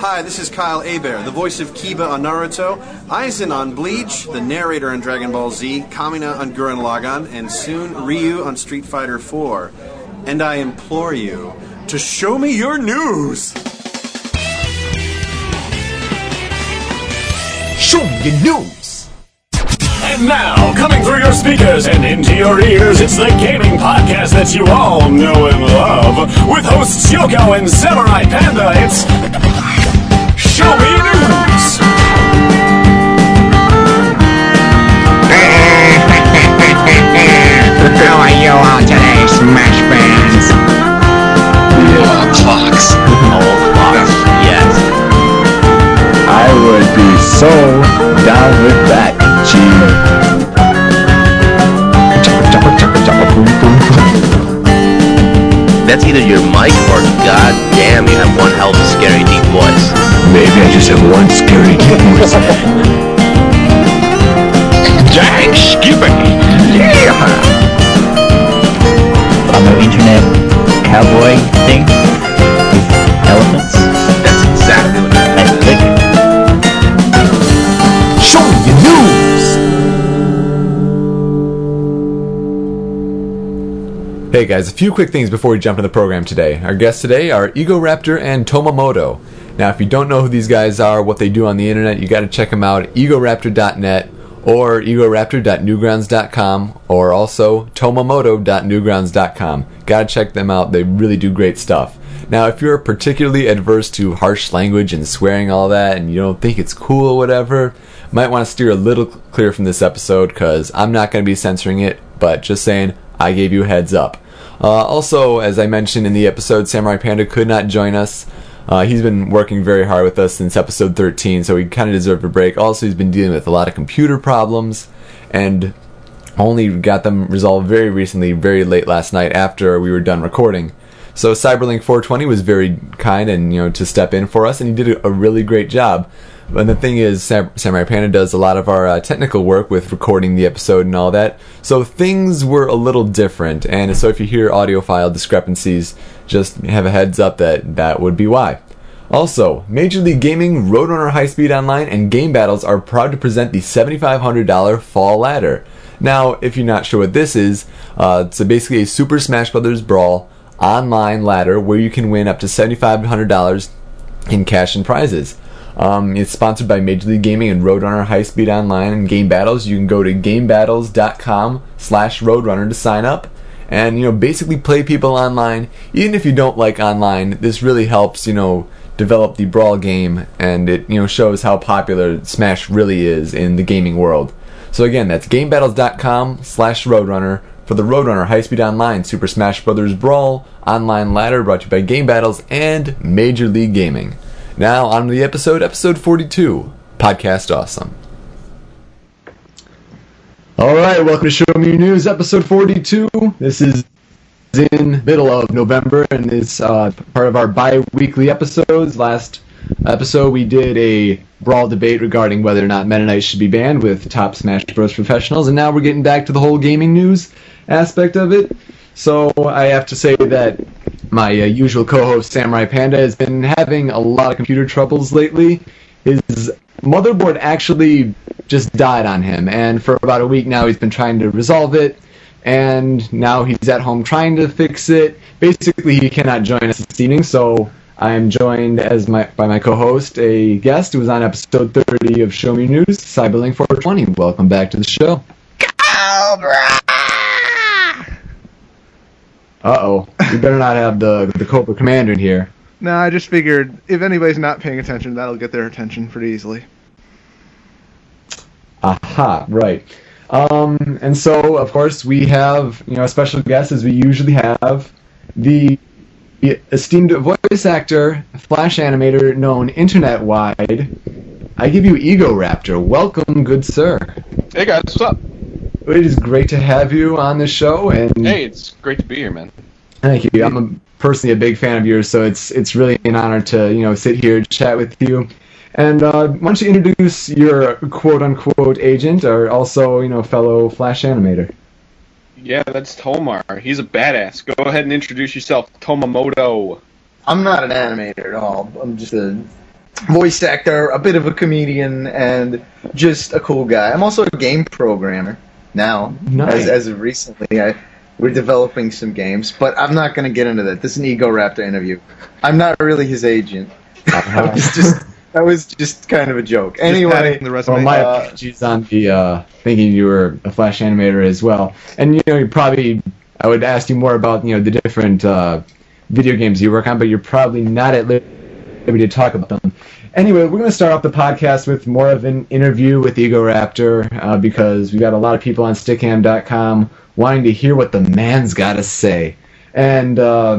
Hi, this is Kyle Hebert, the voice of Kiba on Naruto, Aizen on Bleach, the narrator on Dragon Ball Z, Kamina on Gurren Lagann, and soon Ryu on Street Fighter 4. And I implore you to show me your news! Show me your news! And now, coming through your speakers and into your ears, it's the gaming podcast that you all know and love. With hosts Yoko and Samurai Panda, it's Show Me News! How are you all today, Smash fans? clocks. Old clocks. Yes. I would be so down with that. Boom. That's either your mic or god damn you have one hell of a scary deep voice. Maybe I just have one scary deep voice. Dang, skipping! Yeah! on the internet cowboy thing with elephants. That's exactly what it I click. Show me your news! Hey guys, a few quick things before we jump into the program today. Our guests today are Ego Raptor and Tomamoto. Now, if you don't know who these guys are, what they do on the internet, you got to check them out egoraptor.net or egoraptor.newgrounds.com or also tomamoto.newgrounds.com. Got to check them out. They really do great stuff. Now, if you're particularly adverse to harsh language and swearing all that and you don't think it's cool or whatever, might want to steer a little clear from this episode because I'm not going to be censoring it, but just saying, I gave you heads up. Uh, also, as I mentioned in the episode, Samurai Panda could not join us. Uh, he's been working very hard with us since episode 13, so he kind of deserved a break. Also, he's been dealing with a lot of computer problems and only got them resolved very recently, very late last night after we were done recording. So Cyberlink 420 was very kind and you know to step in for us, and he did a, really great job. And the thing is, Sam- Samurai Panda does a lot of our uh, technical work with recording the episode and all that. So things were a little different, and so if you hear audio file discrepancies, just have a heads up that that would be why. Also, Major League Gaming, Roadrunner High Speed Online, and Game Battles are proud to present the $7,500 Fall Ladder. Now, if you're not sure what this is, uh, it's a basically a Super Smash Bros. Brawl online ladder where you can win up to $7,500 in cash and prizes. Um, it's sponsored by Major League Gaming and Roadrunner High Speed Online and Game Battles. You can go to gamebattles.com slash Roadrunner to sign up and, you know, basically play people online. Even if you don't like online, this really helps, you know, develop the Brawl game and it, you know, shows how popular Smash really is in the gaming world. So again, that's gamebattles.com slash Roadrunner for the Roadrunner High Speed Online Super Smash Bros. Brawl online ladder brought to you by Game Battles and Major League Gaming. Now on to the episode, episode 42, Podcast Awesome. All right, welcome to Show Me News, episode 42. This is in middle of November and it's uh, part of our bi-weekly episodes. Last episode we did a brawl debate regarding whether or not Meta Knight should be banned with top Smash Bros. professionals, and now we're getting back to the whole gaming news aspect of it. So I have to say that my uh, usual co-host Samurai Panda has been having a lot of computer troubles lately. His motherboard actually just died on him, and for about a week now he's been trying to resolve it. And now he's at home trying to fix it. Basically, he cannot join us this evening, so I am joined as my by my co-host, a guest who was on episode 30 of Show Me News, Cyberlink 420. Welcome back to the show. Cobra. Uh oh, we better not have the the Cobra Commander in here. No, I just figured if anybody's not paying attention, that'll get their attention pretty easily. Aha, right. Um, and so, of course, we have you know a special guest, as we usually have, the esteemed voice actor, flash animator known internet wide. I give you Ego Raptor. Welcome, good sir. Hey guys, what's up? It is great to have you on the show, and Hey, it's great to be here, man. Thank you. I'm a, personally a big fan of yours, so it's it's really an honor to you know sit here chat with you. And uh, why don't you introduce your quote unquote agent, or also you know fellow Flash animator? Yeah, that's Tomar. He's a badass. Go ahead and introduce yourself, Tomamoto. I'm not an animator at all. I'm just a voice actor, a bit of a comedian, and just a cool guy. I'm also a game programmer now. Nice. As, as of recently, I, we're developing some games, but I'm not going to get into that. This is an Ego Raptor interview. I'm not really his agent. that was just that was just kind of a joke. Anyway, padding the resume. Well, my Uh, apologies on the uh, thinking you were a Flash animator as well, and you know, you probably I would ask you more about you know the different uh, video games you work on, but you're probably not at liberty to talk about them. Anyway, we're going to start off the podcast with more of an interview with Ego Raptor uh, because we got a lot of people on Stickam.com wanting to hear what the man's got to say, and uh,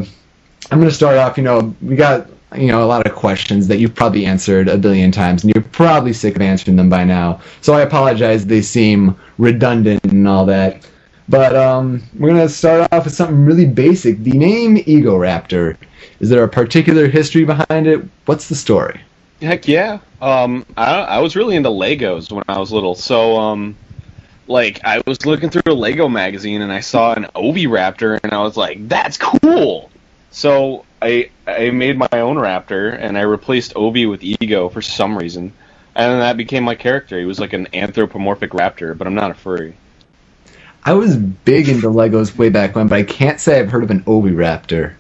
I'm going to start off. You know, we got you know a lot of questions that you've probably answered a billion times, and you're probably sick of answering them by now. So I apologize. They seem redundant and all that. But um, we're gonna start off with something really basic. The name Ego Raptor. Is there a particular history behind it? What's the story? Heck yeah. Um, I I was really into Legos when I was little, so um, like I was looking through a Lego magazine and I saw an Oviraptor and I was like, that's cool. So I I made my own Raptor and I replaced Ovi with Ego for some reason, and then that became my character. He was like an anthropomorphic raptor, but I'm not a furry. I was big into Legos way back when, but I can't say I've heard of an Oviraptor.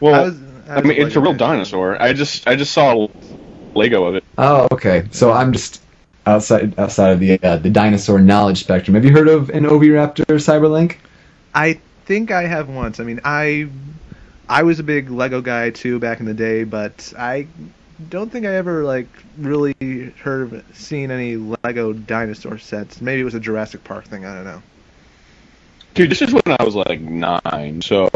Well, I I, was- I mean, it's a real guy. dinosaur. I just I just saw a Lego of it. Oh, okay. So I'm just outside outside of the uh, the dinosaur knowledge spectrum. Have you heard of an Oviraptor Cyberlink? I think I have once. I mean, I I was a big Lego guy too back in the day, but I don't think I ever like really heard of seen any Lego dinosaur sets. Maybe it was a Jurassic Park thing. I don't know. Dude, this is when I was like nine, so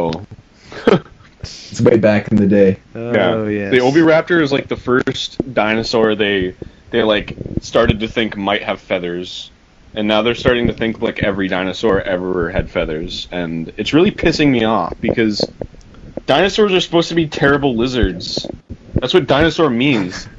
It's way back in the day. Oh yeah. yes. The Oviraptor is like the first dinosaur they they like started to think might have feathers. And now they're starting to think like every dinosaur ever had feathers and it's really pissing me off because dinosaurs are supposed to be terrible lizards. That's what dinosaur means.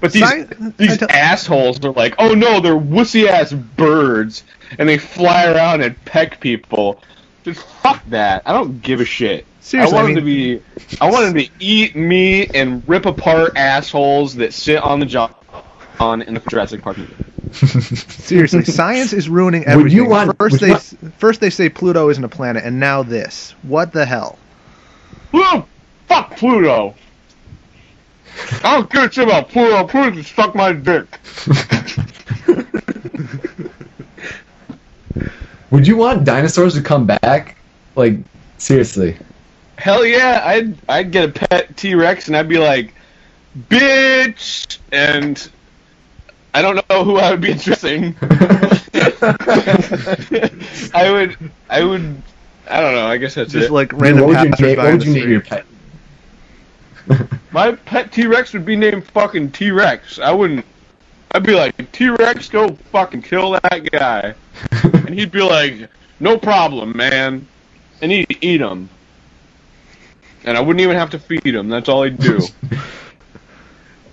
But these Sci- these assholes are like, "Oh no, they're wussy ass birds and they fly around and peck people." Just fuck that. I don't give a shit. Seriously, I want I them to be. I want them to eat me and rip apart assholes that sit on the job on in the Jurassic Park movie. Seriously, science is ruining Would everything. you want- first would they you s first they say Pluto isn't a planet, and now this. What the hell? Pluto, fuck Pluto. I don't give a shit about Pluto. Pluto can suck my dick. Would you want dinosaurs to come back? Like seriously? Hell yeah, I'd I'd get a pet T Rex and I'd be like, bitch, and I don't know who I would be addressing. I would, I would, I don't know. I guess that's Just it. like Dude, random what would you name? What would you name your pet? My pet T Rex would be named fucking T Rex. I wouldn't. I'd be like, T Rex, go fucking kill that guy, and he'd be like, no problem, man, and he'd eat him. And I wouldn't even have to feed him. That's all he'd do.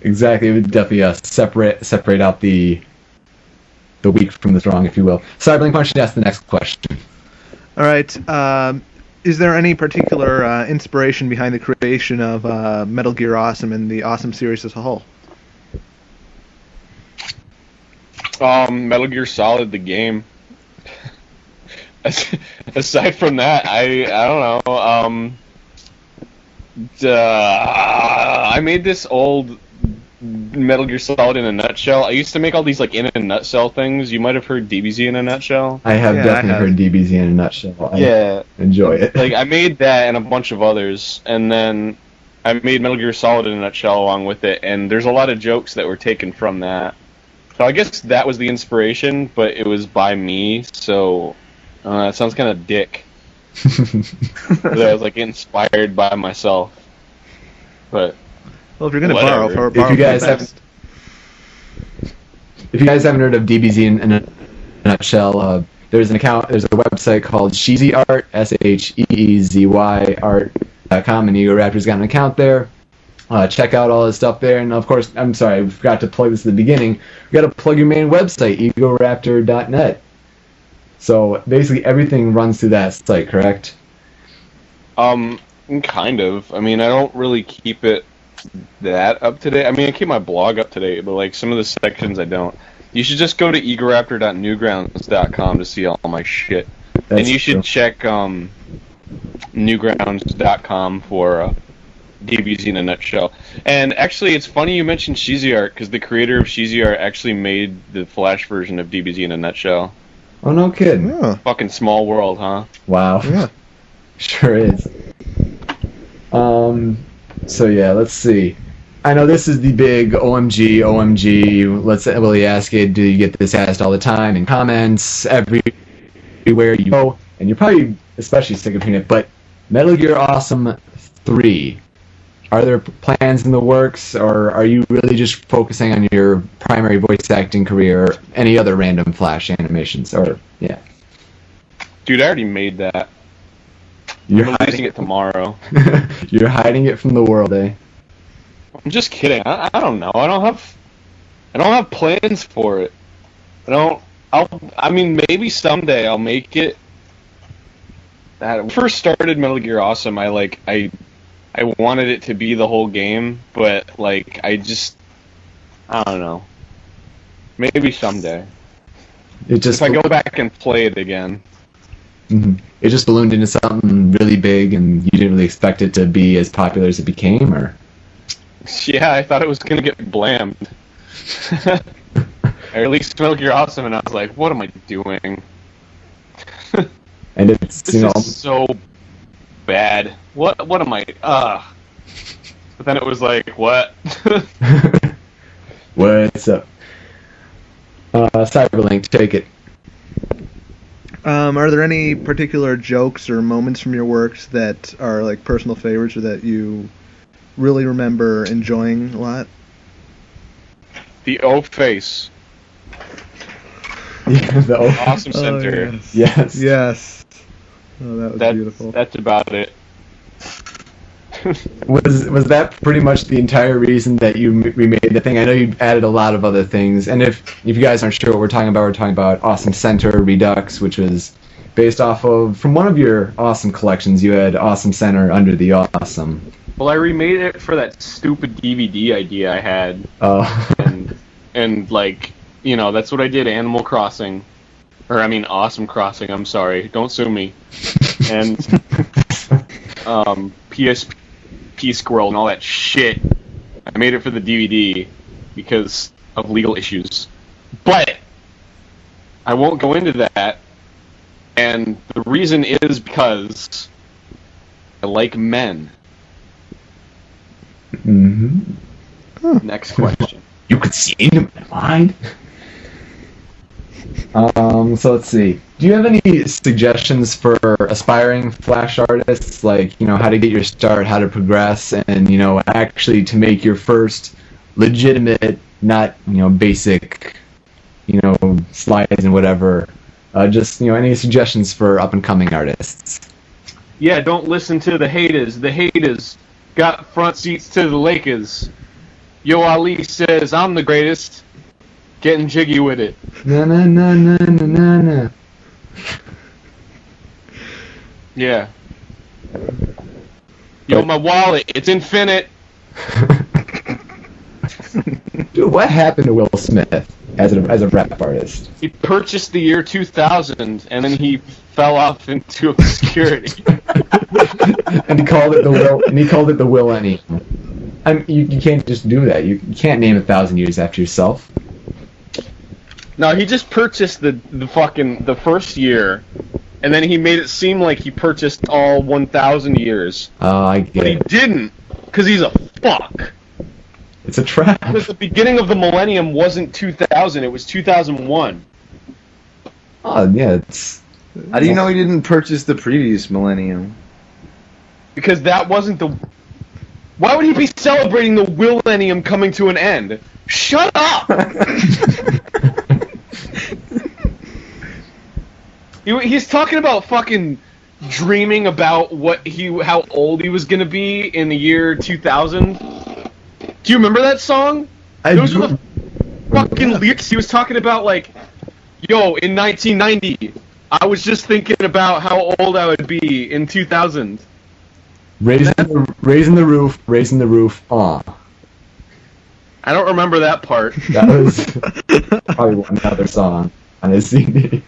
Exactly. It would definitely uh, separate separate out the the weak from the strong, if you will. Cyberlink, why don't you ask the next question? All right. Um, is there any particular uh, inspiration behind the creation of uh, Metal Gear Awesome and the Awesome series as a whole? Um, Metal Gear Solid, the game. Aside from that, I I don't know. Um, duh, I made this old Metal Gear Solid in a nutshell. I used to make all these like in a nutshell things. You might have heard DBZ in a nutshell. I have Yeah, I definitely have. heard DBZ in a nutshell. I Yeah, enjoy it. like I made that and a bunch of others, and then I made Metal Gear Solid in a nutshell along with it. And there's a lot of jokes that were taken from that. So I guess that was the inspiration, but it was by me. So uh, it sounds kind of dick. that I was like inspired by myself. But Well, if you're going to borrow, Whatever. for, If borrow you guys haven't- if you guys haven't heard of DBZ in, in a nutshell, uh, there's an account, there's a website called Sheezy Art, S H E E Z Y Art.com, and Ego Raptor's got an account there. Uh, check out all his stuff there, and of course, I'm sorry, I forgot to plug this at the beginning. You got to plug your main website, egoraptor.net. So basically, everything runs through that site, correct? um, kind of. I mean, I don't really keep it that up to date. I mean, I keep my blog up to date, but like some of the sections I don't. You should just go to egoraptor.newgrounds.com to see all my shit, and That's you should true. check um, newgrounds.com for uh, DBZ in a nutshell. And actually, it's funny you mentioned Sheezy Art because the creator of Sheezy Art actually made the Flash version of DBZ in a nutshell. Oh no kidding. Yeah. Fucking small world, huh? Wow. Yeah. Sure is. Um. So yeah, let's see. I know this is the big OMG, OMG. Let's will Willie ask it. Do you get this asked all the time in comments every- everywhere you go? And you're probably especially sick of hearing it. But Metal Gear Awesome Three. Are there plans in the works, or are you really just focusing on your primary voice acting career, or any other random Flash animations? Or yeah, Dude, I already made that. You're I'm hiding it tomorrow. You're hiding it from the world, eh? I'm just kidding. I, I don't know. I don't have. I don't have plans for it. I don't. I'll. I mean, maybe someday I'll make it. That first started Metal Gear Awesome, I like I, I wanted it to be the whole game, but like I just, I don't know. Maybe someday. It just If I go back and play it again. Mhm. it just ballooned into something really big, and you didn't really expect it to be as popular as it became, or Yeah, I thought it was gonna get blammed. or at least Metal Gear Awesome, and I was like, what am I doing? and it's This you know is so bad. What what am I? Uh But then it was like, what? what's up? Uh, Cyberlink, take it. Um, are there any particular jokes or moments from your works that are like personal favorites or that you really remember enjoying a lot? the O face, Yeah, the o- awesome center. Oh, yes. yes. Yes. Oh, that was That's beautiful. that's about it. Was was that pretty much the entire reason that you m- remade the thing? I know you added a lot of other things, and if if you guys aren't sure what we're talking about, we're talking about Awesome Center Redux, which was based off of from one of your awesome collections. You had Awesome Center under the Awesome. Well, I remade it for that stupid DVD idea I had, Uh, and and like you know that's what I did. Animal Crossing, or I mean Awesome Crossing. I'm sorry, don't sue me. And um, PSP Squirrel and all that shit. I made it for the DVD because of legal issues. But I won't go into that. And the reason is because I like men. hmm Next question. You could see into my mind. Um, so let's see. Do you have any suggestions for aspiring flash artists, like you know how to get your start, how to progress, and you know actually to make your first legitimate, not you know basic, you know slides and whatever. Uh, just you know any suggestions for up and coming artists? Yeah, don't listen to the haters. The haters got front seats to the Lakers. Yo Ali says I'm the greatest. Getting jiggy with it. Na na na na na na na. Yeah. Yo, my wallet, it's infinite. Dude, what happened to Will Smith as a as a rap artist? He purchased the year 2000, and then he fell off into obscurity. and he called it the will. And he called it the millennium. I mean, you, you can't just do that. You, you can't name a thousand years after yourself. No, he just purchased the the fucking the first year, and then he made it seem like he purchased all 1,000 years, Oh, I but get he it. didn't, because he's a fuck. It's a trap. Because the beginning of the millennium wasn't 2000; it was 2001. Oh yeah, it's How do you know he didn't purchase the previous millennium? Because that wasn't the. Why would he be celebrating the millennium coming to an end? Shut up! He, he's talking about fucking dreaming about what he how old he was gonna be in the year 2000. Do you remember that song? I Those do- were the fucking lyrics. He was talking about like, yo, in 1990, I was just thinking about how old I would be in 2000. Raising the, raising the roof, raising the roof. Aw, I don't remember that part. that was probably one other song on his CD.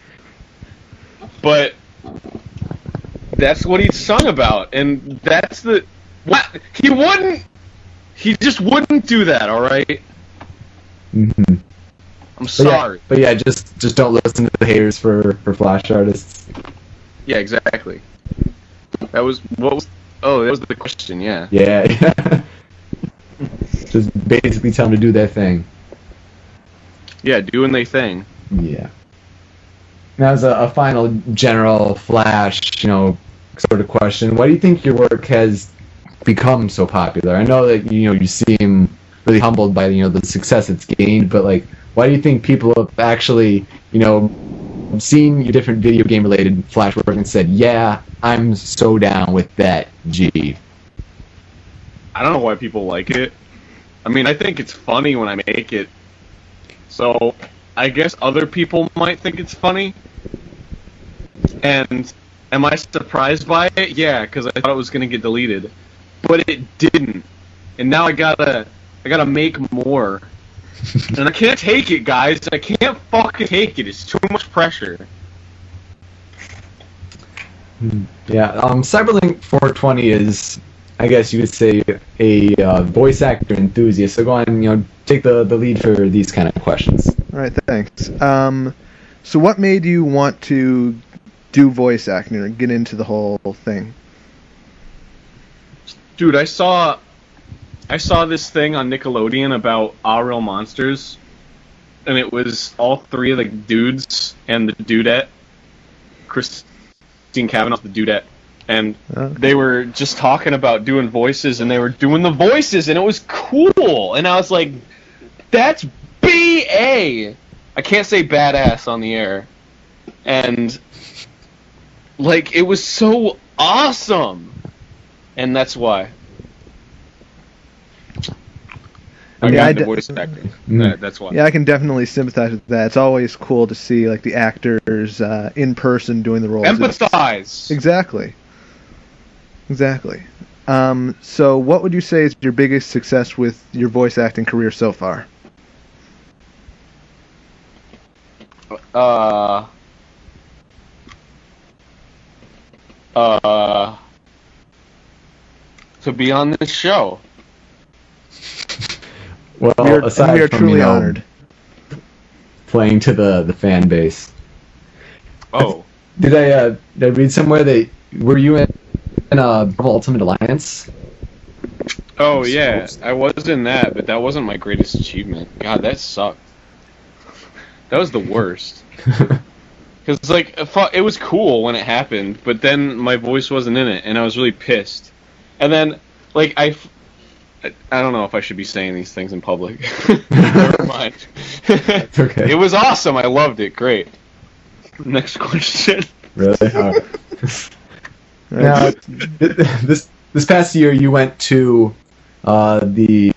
but that's what he sung about, and that's the what he wouldn't. He just wouldn't do that. All right. hmm I'm But sorry. yeah, but yeah, just just don't listen to the haters for for Flash artists. Yeah, exactly. That was what was. Oh, that was the question. Yeah. Yeah, just basically tell them to do their thing. Yeah, doing their thing. Yeah. Now, as a, a final general Flash, you know, sort of question, why do you think your work has become so popular? I know that you know you seem really humbled by you know the success it's gained, but like, why do you think people have actually you know seen your different video game related Flash work and said, yeah, I'm so down with that G? I don't know why people like it. I mean, I think it's funny when I make it. So, I guess other people might think it's funny. And am I surprised by it? Yeah, because I thought it was gonna get deleted, but it didn't. And now I gotta, I gotta make more. and I can't take it, guys. I can't fucking take it. It's too much pressure. Yeah, um, Cyberlink 420 is, I guess you would say, a uh, voice actor enthusiast. So go on, you know, take the, the lead for these kind of questions. All right, thanks. Um, so what made you want to do voice acting or get into the whole thing? Dude, I saw I saw this thing on Nickelodeon about Aaahh!!! Real Monsters, and it was all three of the dudes and the dudette. Christine Cavanaugh, the dudette. And they were just talking about doing voices, and they were doing the voices, and it was cool. And I was like, that's BA! I can't say badass on the air. And, like, it was so awesome! And that's why. I Yeah, I into d- voice acting. Mm. That- that's why. Yeah, I can definitely sympathize with that. It's always cool to see like the actors uh, in person doing the roles. It's- Empathize. Exactly. Exactly. Um, so, what would you say is your biggest success with your voice acting career so far? Uh. Uh. To be on this show. Well, we are, aside we are from, truly you know, honored. playing to the, the fan base. Oh. Did I uh, did I read somewhere that were you in, in uh, Marvel Ultimate Alliance? Oh yeah, I was in that, but that wasn't my greatest achievement. God, that sucked. That was the worst. Cause like it it was cool when it happened, but then my voice wasn't in it, and I was really pissed. And then like I, f- I- I don't know if I should be saying these things in public. Never mind. okay. It was awesome. I loved it. Great. Next question. Really? Alright. now, this this past year, you went to uh, the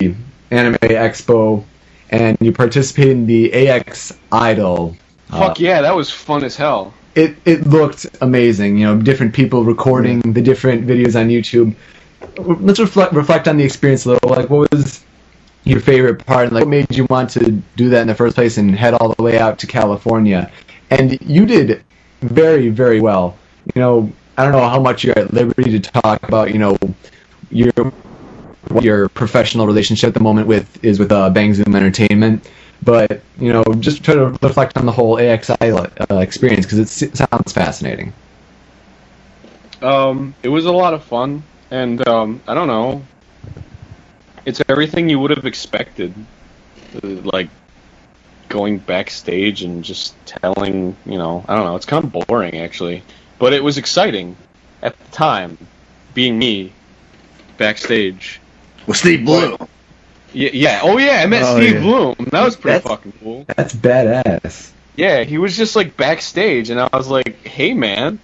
Anime Expo, and you participated in the AX Idol. Uh, Fuck yeah, that was fun as hell. it it looked amazing. You know, different people recording the different videos on YouTube. Let's reflect reflect on the experience a little. Like, what was your favorite part? And like, what made you want to do that in the first place and head all the way out to California? And you did very very well. You know, I don't know how much you're at liberty to talk about. You know, your what your professional relationship at the moment with is with uh, Bang Zoom Entertainment. But you know, just try to reflect on the whole AXI uh, experience because it sounds fascinating. Um, it was a lot of fun, and um, I don't know. It's everything you would have expected, Uh, like going backstage and just telling. You know, I don't know. It's kind of boring actually, but it was exciting at the time, being me backstage. With Steve Blum. Yeah, yeah. Oh yeah, I met Oh, Steve yeah. Blum. That was pretty That's- fucking cool. That's badass. Yeah, he was just like backstage, and I was like, "Hey, man!"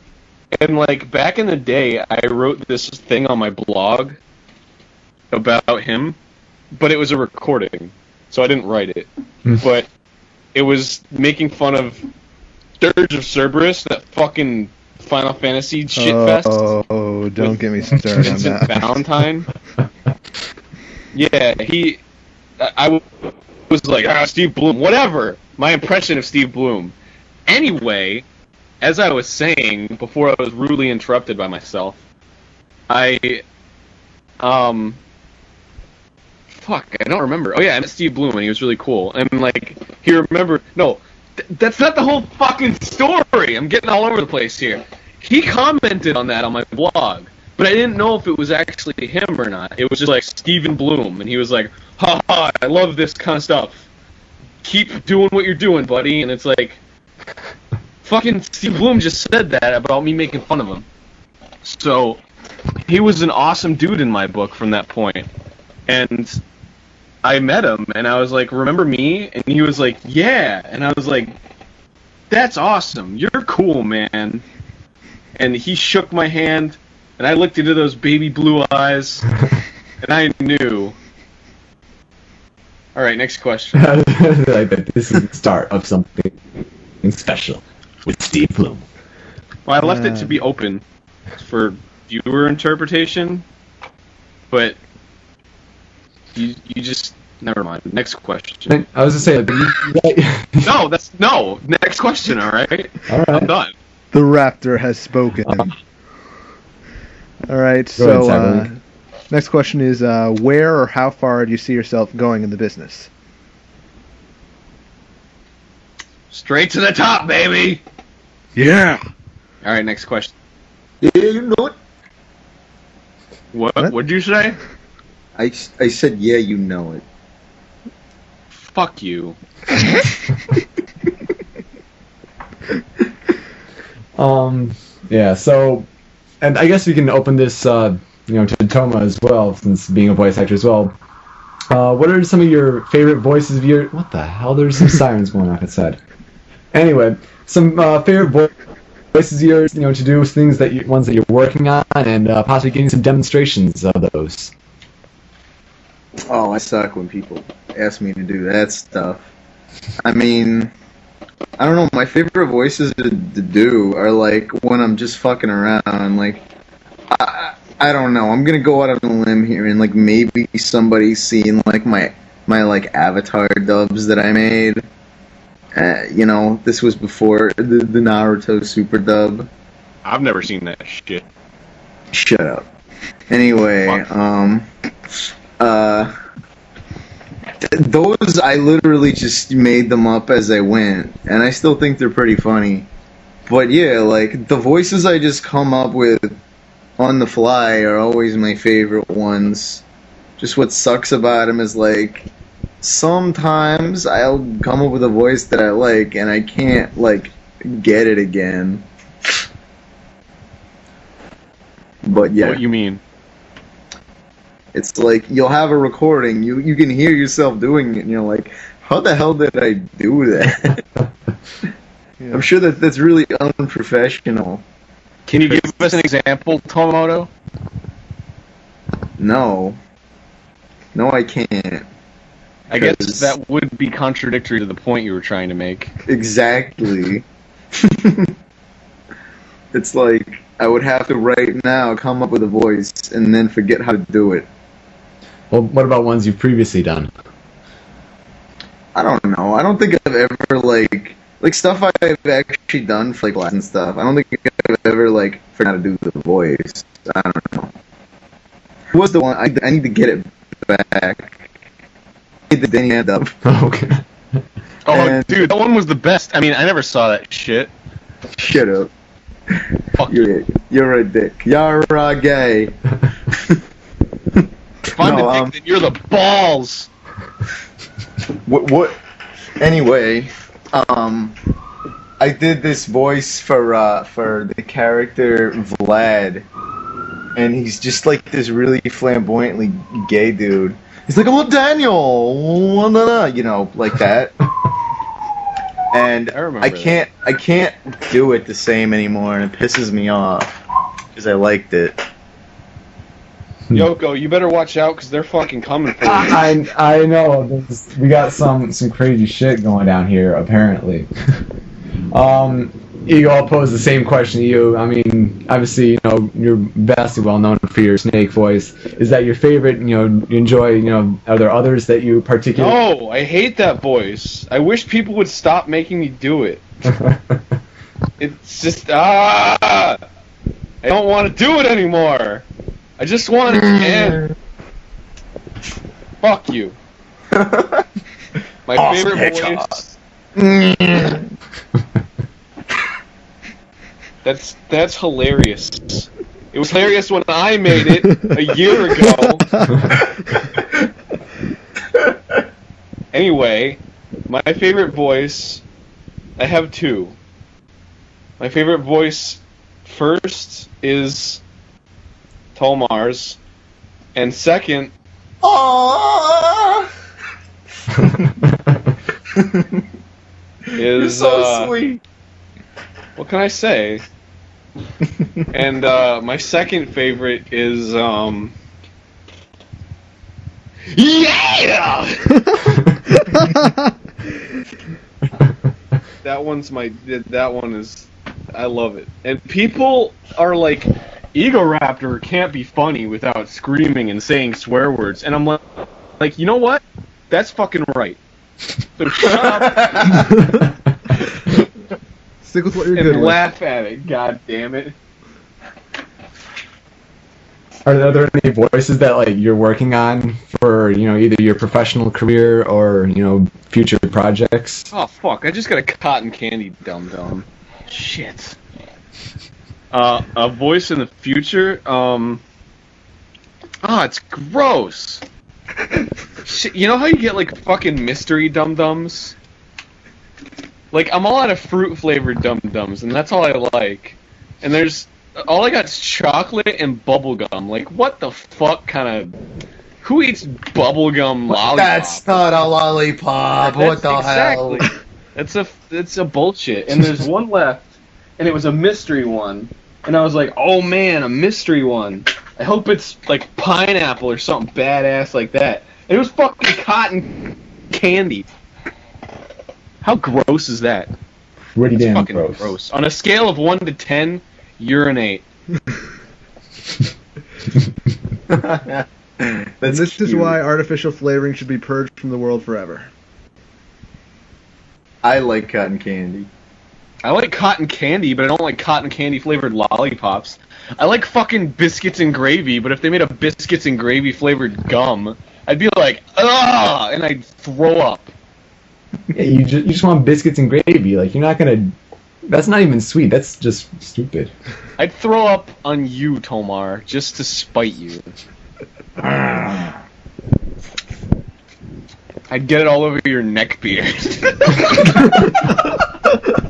And like back in the day, I wrote this thing on my blog about him, but it was a recording, so I didn't write it. Hmm. but it was making fun of Dirge of Cerberus, that fucking Final Fantasy shit fest. Oh Oh, don't get me started on that. Valentine. Yeah, he. I, I was like, ah, Steve Blum, whatever. My impression of Steve Blum. Anyway, as I was saying before, I was rudely interrupted by myself. I, um, fuck, I don't remember. Oh yeah, I met Steve Blum, and he was really cool. And like, he remembered. No, th- that's not the whole fucking story. I'm getting all over the place here. He commented on that on my blog, but I didn't know if it was actually him or not. It was just like Stephen Blum, and he was like, "Ha ha, I love this kind of stuff. Keep doing what you're doing, buddy." And it's like, fucking Steve Blum just said that about me making fun of him. So, he was an awesome dude in my book from that point, and I met him, and I was like, "Remember me?" And he was like, "Yeah," and I was like, "That's awesome. You're cool, man." And he shook my hand, and I looked into those baby blue eyes, and I knew. All right, next question. like that this is the start of something special with Steve Blum. Well, I left it to be open for viewer interpretation, but you you just never mind. Next question. I was just saying, like, you- No, that's no. Next question. All right. All right. I'm done. The Raptor has spoken. All right, Uh-huh. Go so ahead, uh, next question is uh, where or how far do you see yourself going in the business? Straight to the top, baby. Yeah. All right. Next question. Yeah, you know it. What? What? What'd you say? I, s- I said, yeah, you know it. Fuck you. Um, yeah, so, and I guess we can open this, uh, you know, to Toma as well, since being a voice actor as well. Uh, what are some of your favorite voices of your? What the hell? There's some sirens going off outside. Anyway, some uh, favorite vo- voices of yours, you know, to do with things that you, ones that you're working on, and uh, possibly getting some demonstrations of those. Oh, I suck when people ask me to do that stuff. I mean, I don't know. My favorite voices to, to do are like when I'm just fucking around. Like, I, I don't know. I'm gonna go out on a limb here and like maybe somebody's seen like my my like Avatar dubs that I made. Uh, you know, this was before the, the Naruto super dub. I've never seen that shit. Shut up. Anyway, um, uh, th- those I literally just made them up as I went, and I still think they're pretty funny. But yeah, like the voices I just come up with on the fly are always my favorite ones. Just what sucks about them is like sometimes I'll come up with a voice that I like, and I can't like get it again. But yeah, What you mean? It's like you'll have a recording, you you can hear yourself doing it, and you're like, how the hell did I do that? Yeah. I'm sure that that's really unprofessional. Can you give us an example, Tomoto? No, no, I can't. I guess that would be contradictory to the point you were trying to make. Exactly. it's like I would have to right now come up with a voice and then forget how to do it. Well, what about ones you've previously done? I don't know. I don't think I've ever like like stuff I've actually done for like class and stuff. I don't think I've ever like forgot how to do the voice. I don't know. Who was the one? I, I need to get it back. I need the Danny Phantom. okay. Oh, And- dude, that one was the best. I mean, I never saw that shit. Shut up. Fuck You're you're a dick. You're a gay. I'm No, um, then you're the balls. what what anyway um i did this voice for uh for the character vlad and he's just like this really flamboyantly gay dude. He's like oh daniel. Blah, blah, blah," you know like that. And I i can't i can't do it the same anymore and it pisses me off because i liked it Yoko, you better watch out because they're fucking coming for you. I I know there's- we got some some crazy shit going down here apparently. um, Ego, I'll pose the same question to you. I mean, obviously, you know, you're vastly well known for your snake voice. Is that your favorite? You know, you enjoy? You know, are there others that you particularly? No, I hate that voice. I wish people would stop making me do it. It's just ah, I don't want to do it anymore. I just want to mm. end. Fuck you. My Awesome favorite hedgehog. voice. Mm. That's that's hilarious. It was hilarious when I made it a year ago. anyway, my favorite voice. I have two. My favorite voice first is Tomar's, and second Aww. Is so uh, sweet. what can I say? and uh, my second favorite is um. Yeah. that one's my. That one is. I love it. And people are like, Ego Raptor can't be funny without screaming and saying swear words. And I'm like, like you know what? That's fucking right. So shut up Stick with what you're and good with. laugh at it. God damn it. Are there any voices that like you're working on for you know either your professional career or you know future projects? Oh fuck! I just got a cotton candy dum dum. Shit. Uh, a voice in the future. Um. Ah, it's gross. You know how you get like fucking mystery dum dums? Like I'm all out of fruit flavored dum dums, and that's all I like. And there's all I got is chocolate and bubble gum. Like what the fuck kind of who eats bubble gum lollipop? That's not a lollipop. That's what the exactly. hell? It's a it's a bullshit. And there's one left, and it was a mystery one. And I was like, oh man, a mystery one. I hope it's like pineapple or something badass like that. And it was fucking cotton candy. How gross is that? Pretty It's damn fucking gross. gross. On a scale of one to ten, urinate. That's and this is why artificial flavoring should be purged from the world forever. I like cotton candy. I like cotton candy, but I don't like cotton candy flavored lollipops. I like fucking biscuits and gravy, but if they made a biscuits and gravy flavored gum, I'd be like, ugh, and I'd throw up. Yeah, you just you just want biscuits and gravy. Like you're not gonna. That's not even sweet. That's just stupid. I'd throw up on you, Tomar, just to spite you. I'd get it all over your neck beard.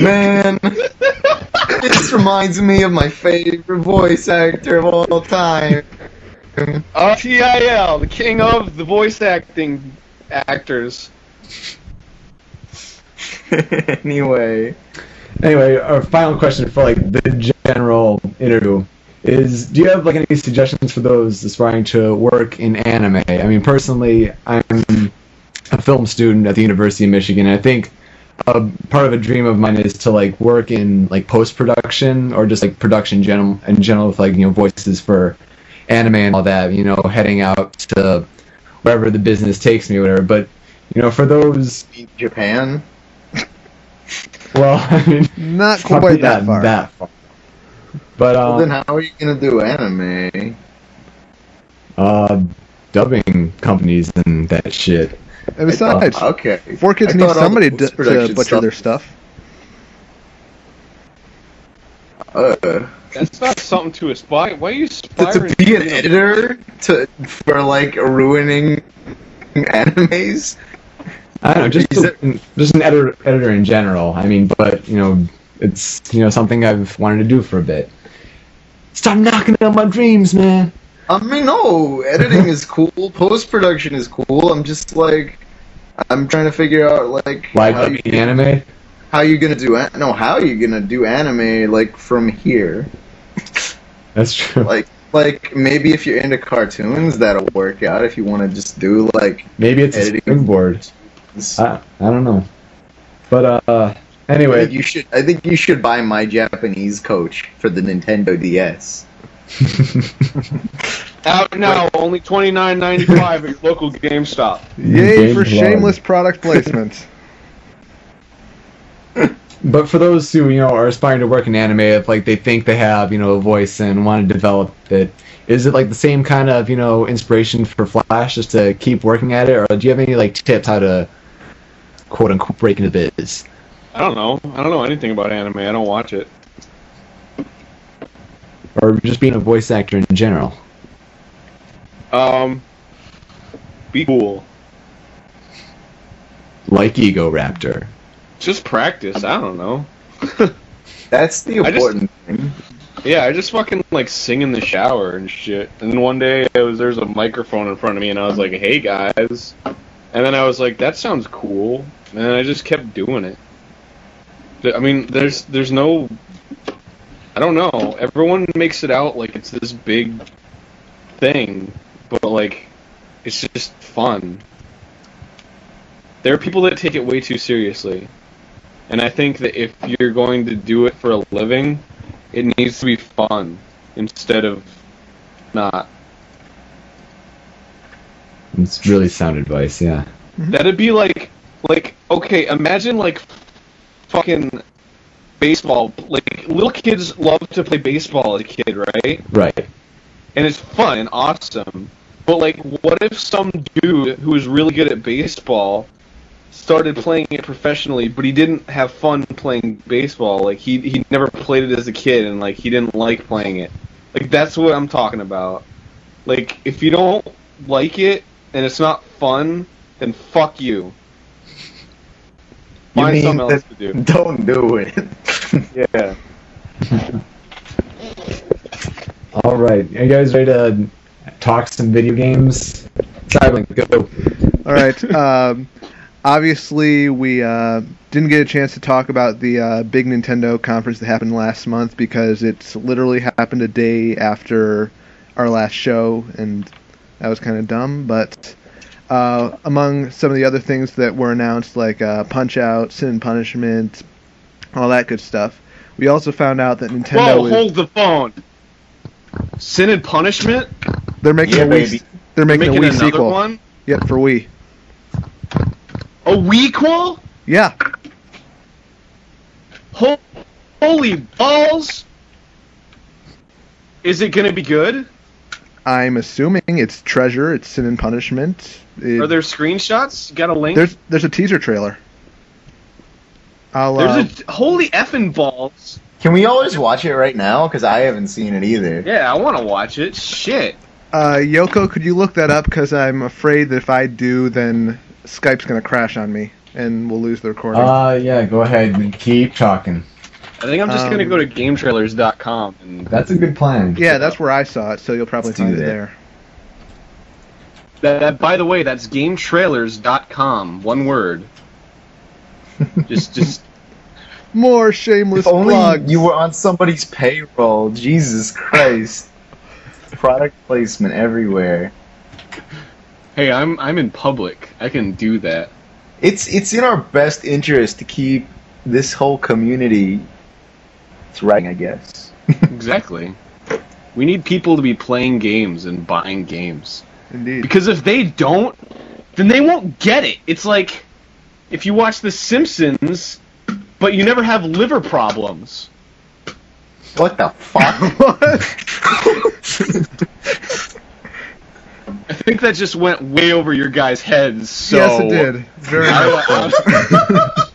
Man, this reminds me of my favorite voice actor of all time. RTIL, the king of the voice acting actors. anyway, Anyway, our final question for like the general interview is: Do you have like any suggestions for those aspiring to work in anime? I mean, personally, I'm a film student at the University of Michigan. And I think a part of a dream of mine is to like work in like post production or just like production general in general with like you know voices for anime and all that. You know, heading out to wherever the business takes me, or whatever. But you know, for those, Japan. well, I mean, Not it's probably quite that far. That far. But Well, um, then how are you gonna do anime? uh, dubbing companies and that shit. And besides, Okay. 4Kids I need somebody the to, to butcher stuff- their stuff. Uh, That's not something to aspire. Why are you aspiring to be an editor to for like ruining animes. I don't know, just Is it- just an editor, editor in general. I mean, but you know, it's you know something I've wanted to do for a bit. Stop knocking down my dreams, man. I mean, no, editing is cool. Post production is cool. I'm just like, I'm trying to figure out like Like how you the anime. how you gonna do an- no how you gonna do anime like from here That's true. like like maybe if you're into cartoons, that'll work out. If you want to just do like Maybe it's a Editing. springboard. I, I don't know. But uh, I anyway, think you should. I think you should buy my Japanese coach for the Nintendo DS. Out now, only twenty nine ninety five at your local GameStop. Yay Game for Lord. shameless product placement. but for those who you know are aspiring to work in anime, if like they think they have you know a voice and want to develop it, is it like the same kind of you know inspiration for Flash just to keep working at it, or do you have any like tips how to quote unquote break into the biz? I don't know. I don't know anything about anime. I don't watch it. or just being a voice actor in general? Um, be cool. Like Ego Raptor. Just practice. I don't know. That's the I just- important thing. Yeah, I just fucking like sing in the shower and shit. And then one day it was there's a microphone in front of me and I was like, "Hey guys," and then I was like, "That sounds cool," and then I just kept doing it. Th- I mean, there's there's no, I don't know. Everyone makes it out like it's this big thing, but like, it's just fun. There are people that take it way too seriously, and I think that if you're going to do it for a living, it needs to be fun instead of not. It's really sound advice, yeah. Mm-hmm. That'd be like, like, okay, imagine like fucking baseball. Like, little kids love to play baseball as a kid, right? Right. And it's fun and awesome. But like, what if some dude who was really good at baseball started playing it professionally, but he didn't have fun playing baseball? Like, he he never played it as a kid, and like he didn't like playing it. Like, that's what I'm talking about. Like, if you don't like it and it's not fun, then fuck you. You Find mean something else to do. Don't do it. Yeah. All right. Are you guys ready to talk some video games? Cyberlink, go. All right. Um, obviously, we uh, didn't get a chance to talk about the uh, big Nintendo conference that happened last month because it's literally happened a day after our last show, and that was kind of dumb. But uh, among some of the other things that were announced, like uh, Punch Out, Sin and Punishment, all that good stuff, we also found out that Nintendo Whoa, is hold the phone. Sin and Punishment? they're making Yeah, a Wii, baby. they're making, Making a Wii another sequel. one? Yep, for Wii. A Weequel? Yeah. Holy balls! Is it gonna be good? I'm assuming it's Treasure, it's Sin and Punishment. It- Are there screenshots? You got a link? There's there's a teaser trailer. I'll uh, There's a holy effing balls. Can we all just watch it right now? Because I haven't seen it either. Yeah, I want to watch it. Shit. uh, Yoko, could you look that up? Because I'm afraid that if I do, then Skype's gonna crash on me and we'll lose the recording. Uh, yeah, go ahead and keep talking. I think I'm just gonna Um, go to GameTrailers.com and That's a good plan. yeah, that's where I saw it, so you'll probably Let's find it there. that, that. By the way, that's GameTrailers.com. One word. just, just. More shameless If only plugs. you were on somebody's payroll. Jesus Christ. Product placement everywhere. Hey, I'm I'm in public. I can do that. It's it's in our best interest to keep this whole community thriving, I guess. Exactly. We need people to be playing games and buying games. Indeed. Because if they don't, then they won't get it. It's like if you watch The Simpsons, but you never have liver problems. What the fuck? I think that just went way over your guys' heads. So yes, it did. Very much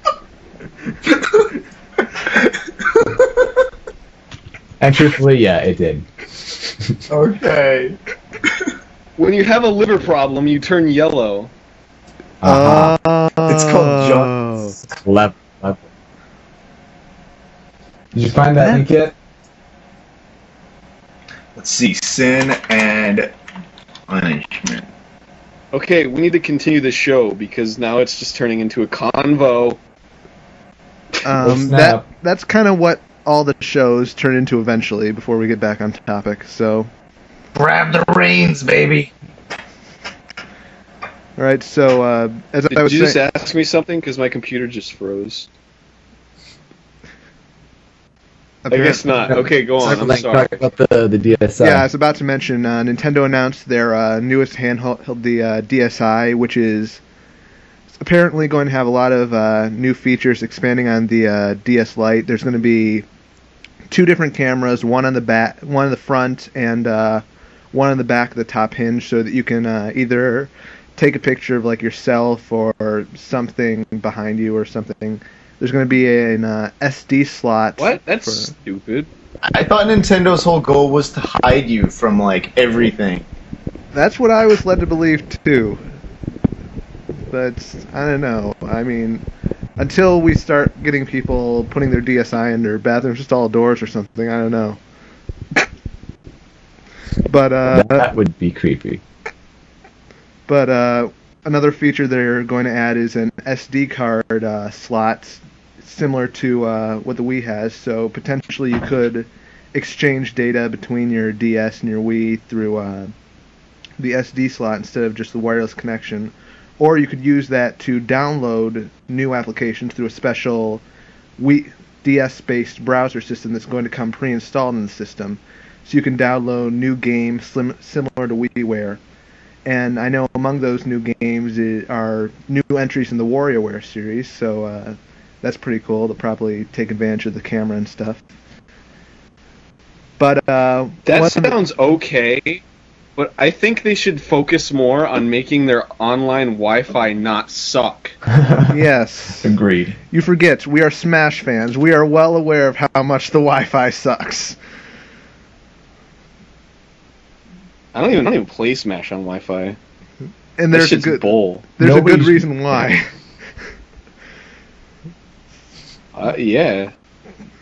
And truthfully, yeah, it did. okay. when you have a liver problem, you turn yellow. Uh-huh. It's called jaundice. Clever. clever. Did you find that link yet? Let's see. Sin and punishment. Okay, we need to continue the show because now it's just turning into a convo. Um, that that's kind of what all the shows turn into eventually before we get back on topic. So Grab the reins, baby. All right, so uh, as Did I was you just saying, ask me something? Because my computer just froze. I guess not. Okay, go on. I'm like, sorry. talk about the the DSi. Yeah, I was about to mention uh, Nintendo announced their uh, newest handheld, the uh, DSi, which is apparently going to have a lot of uh, new features expanding on the uh, DS Lite. There's going to be two different cameras, one on the back, one on the front, and uh, one on the back of the top hinge, so that you can uh, either take a picture of like yourself or something behind you or something. There's going to be an uh, SD slot. What? That's for- stupid. I thought Nintendo's whole goal was to hide you from like everything. That's what I was led to believe too. But I don't know. I mean, until we start getting people putting their DSi in their bathrooms stall doors or something, I don't know. But uh, that would be creepy. but uh, another feature they're going to add is an SD card uh, slot, similar to uh, what the Wii has. So potentially you could exchange data between your DS and your Wii through uh, the SD slot instead of just the wireless connection. Or you could use that to download new applications through a special Wii DS-based browser system that's going to come pre-installed in the system. So you can download new games slim, similar to WiiWare. And I know among those new games are new entries in the WarioWare series, so uh, that's pretty cool to probably take advantage of the camera and stuff. But uh, That sounds okay, but I think they should focus more on making their online Wi-Fi not suck. yes, Agreed. you forget we are Smash fans. We are well aware of how much the Wi-Fi sucks. I don't even I don't even play Smash on Wi-Fi. And That there's a good bowl. there's a good reason why. Uh, yeah.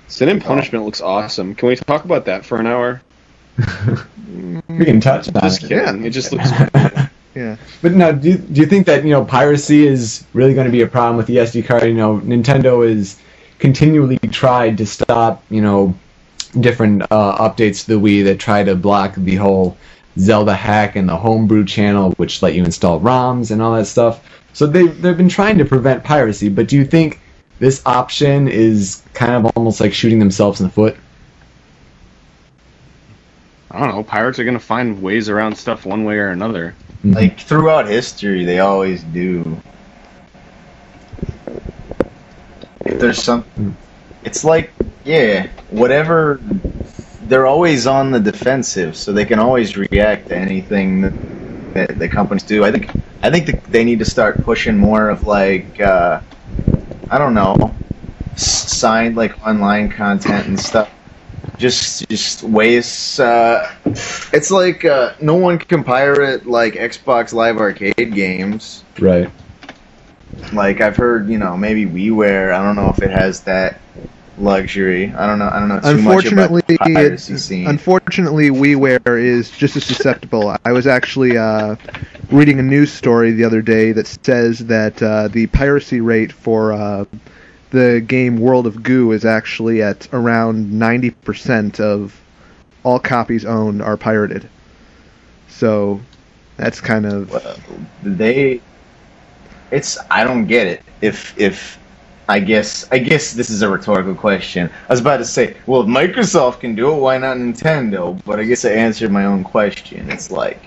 Sin and Punishment looks awesome. Can we talk about that for an hour? We can touch on Just it. kidding. It just looks. yeah. But now, do you, do you think that you know piracy is really going to be a problem with the SD card? You know, Nintendo is continually tried to stop you know different uh, updates to the Wii that try to block the whole Zelda hack and the homebrew channel, which let you install ROMs and all that stuff. So they they've been trying to prevent piracy. But do you think this option is kind of almost like shooting themselves in the foot? I don't know. Pirates are gonna find ways around stuff one way or another. Like throughout history, they always do. If there's some, it's like yeah, whatever. They're always on the defensive, so they can always react to anything that, that the companies do. I think I think that they need to start pushing more of like uh, I don't know, signed like online content and stuff. Just just ways. Uh, it's like uh, no one can pirate like Xbox Live Arcade games. Right. Like I've heard, you know, maybe WiiWare. I don't know if it has that luxury. I don't know. I don't know too much about Unfortunately, the piracy it- scene. unfortunately, WiiWare is just as susceptible. I was actually uh, reading a news story the other day that says that uh, the piracy rate for uh, the game World of Goo is actually at around 90% of all copies owned are pirated. So that's kind of Well, they it's I don't get it. If if I guess I guess this is a rhetorical question. I was about to say, well, if Microsoft can do it, why not Nintendo? But I guess I answered my own question. It's like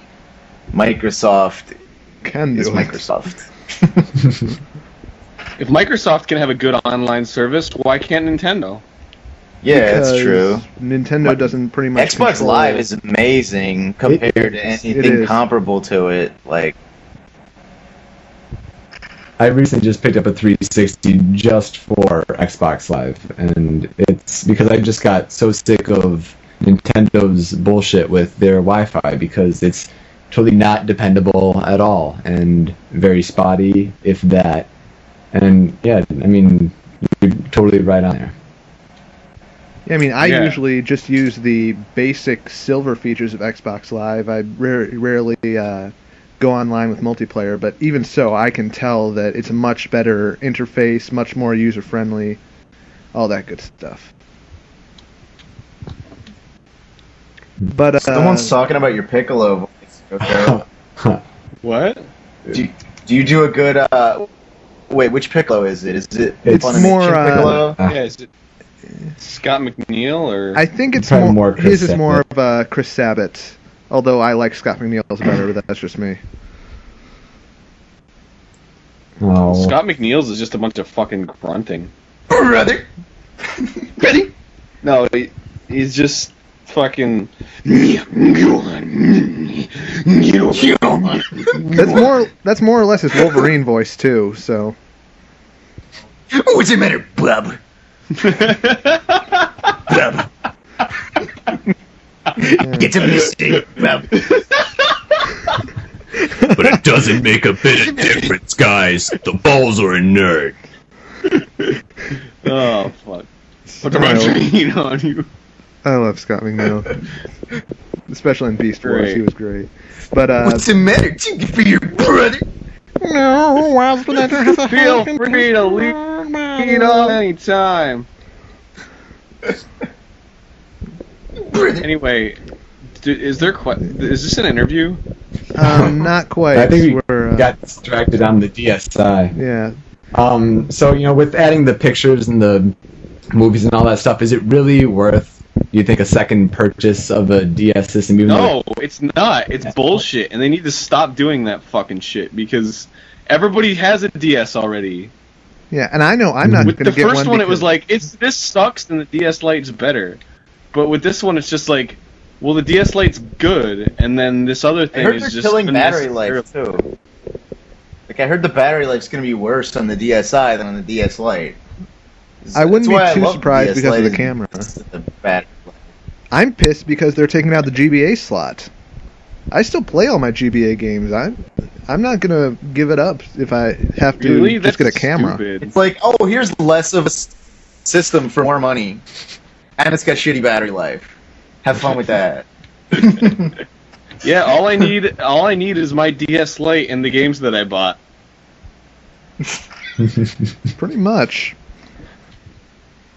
Microsoft can do is it. Microsoft. If Microsoft can have a good online service, why can't Nintendo? yeah, that's true. Nintendo doesn't pretty much Xbox Live is amazing compared to anything comparable to it. Like I recently just picked up a 360 just for Xbox Live, and it's because I just got so sick of Nintendo's bullshit with their Wi-Fi because it's totally not dependable at all and very spotty, if that. And yeah, I mean, you're totally right on there. Yeah, I mean, I Yeah. usually just use the basic silver features of Xbox Live. I rare, rarely uh, go online with multiplayer, but even so, I can tell that it's a much better interface, much more user friendly, all that good stuff. But uh, Someone's talking about your piccolo voice. Okay. What? do, you, do you do a good? uh Wait, which piccolo is it? Is it It's Funimation more, uh, piccolo? yeah, is it Scott McNeil or? I think it's more, more Chris his is more Sabat. of uh, Chris Sabat. Although I like Scott McNeil's better, but that's just me. Oh, Scott McNeil's is just a bunch of fucking grunting. Brother. Ready? No, he, he's just fucking. That's more that's more or less his Wolverine voice too. So What's the matter, bub? bub. It's a mistake, bub. But it doesn't make a bit of difference, guys. The balls are inert. oh fuck! Put the margarine on you. I love Scott McNeil, especially in Beast Wars. Great. He was great. But uh, What's the matter? Take it for your brother. no, why's the letter has a Feel fucking free to leave it on any time. brother. Anyway, is there que- is this an interview? Um, not quite. I think we We're, uh, got distracted on the DSi. yeah. Um, so you know, with adding the pictures and the movies and all that stuff, is it really worth? Do you think a second purchase of a DS system? Even though No, it's not. It's bullshit, and they need to stop doing that fucking shit because everybody has a DS already. Yeah, and I know I'm not With going the to get first one. one, it was like it's this sucks, and the DS Lite's better. But with this one, it's just like, well, the DS Lite's good, and then this other I thing heard is just killing battery unnecessary- life too. Like I heard the battery life's gonna be worse on the DSi than on the DS Lite. I wouldn't That's be why I too surprised because of the camera. The battery life. I'm pissed because they're taking out the GBA slot. I still play all my GBA games. I'm I'm not gonna give it up if I have to Really? just That's get a camera. stupid. It's like, oh, here's less of a system for more money, and it's got shitty battery life. Have fun with that. Yeah, all I need, all I need is my DS Lite and the games that I bought. Pretty much.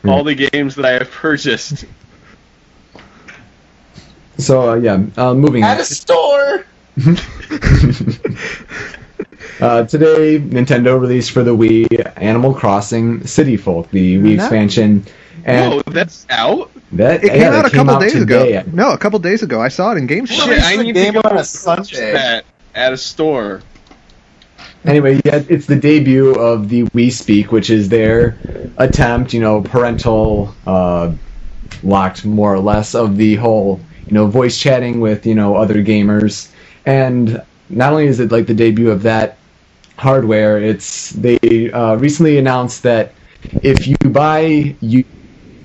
All the games that I have purchased. so uh, yeah, uh, moving. At a store. Uh, today, Nintendo released for the Wii Animal Crossing City Folk, the Wii Nice. expansion, and Whoa, that's out. that It yeah, came that out a couple days today. ago. No, a couple days ago. I saw it in GameStop. Shit, released I the need game to go on a purchase Sunday. that at a store. Anyway, yeah, it's the debut of the Wii Speak, which is their attempt, you know, parental uh, locked more or less of the whole, you know, voice chatting with you know other gamers, and not only is it like the debut of that hardware, it's they uh, recently announced that if you buy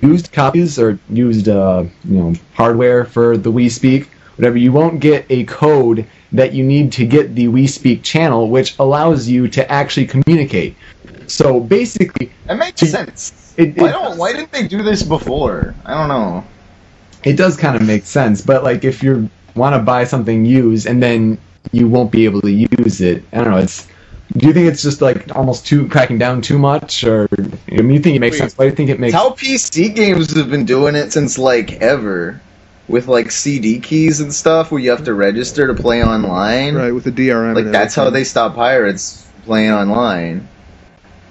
used copies or used uh, you know hardware for the Wii Speak, whatever, you won't get a code that you need to get the Wii Speak channel, which allows you to actually communicate. So basically, That makes sense. it, Why don't? Why didn't they do this before? I don't know. It does kind of make sense. But like, if you want to buy something used and then you won't be able to use it, I don't know. It's do you think it's just like almost too cracking down too much, or I mean, you think it makes Wait. sense? Why do you think it makes? It's how PC games have been doing it since like ever, with like CD keys and stuff, where you have to register to play online. Right, with the DRM. Like that's how they stop pirates playing online.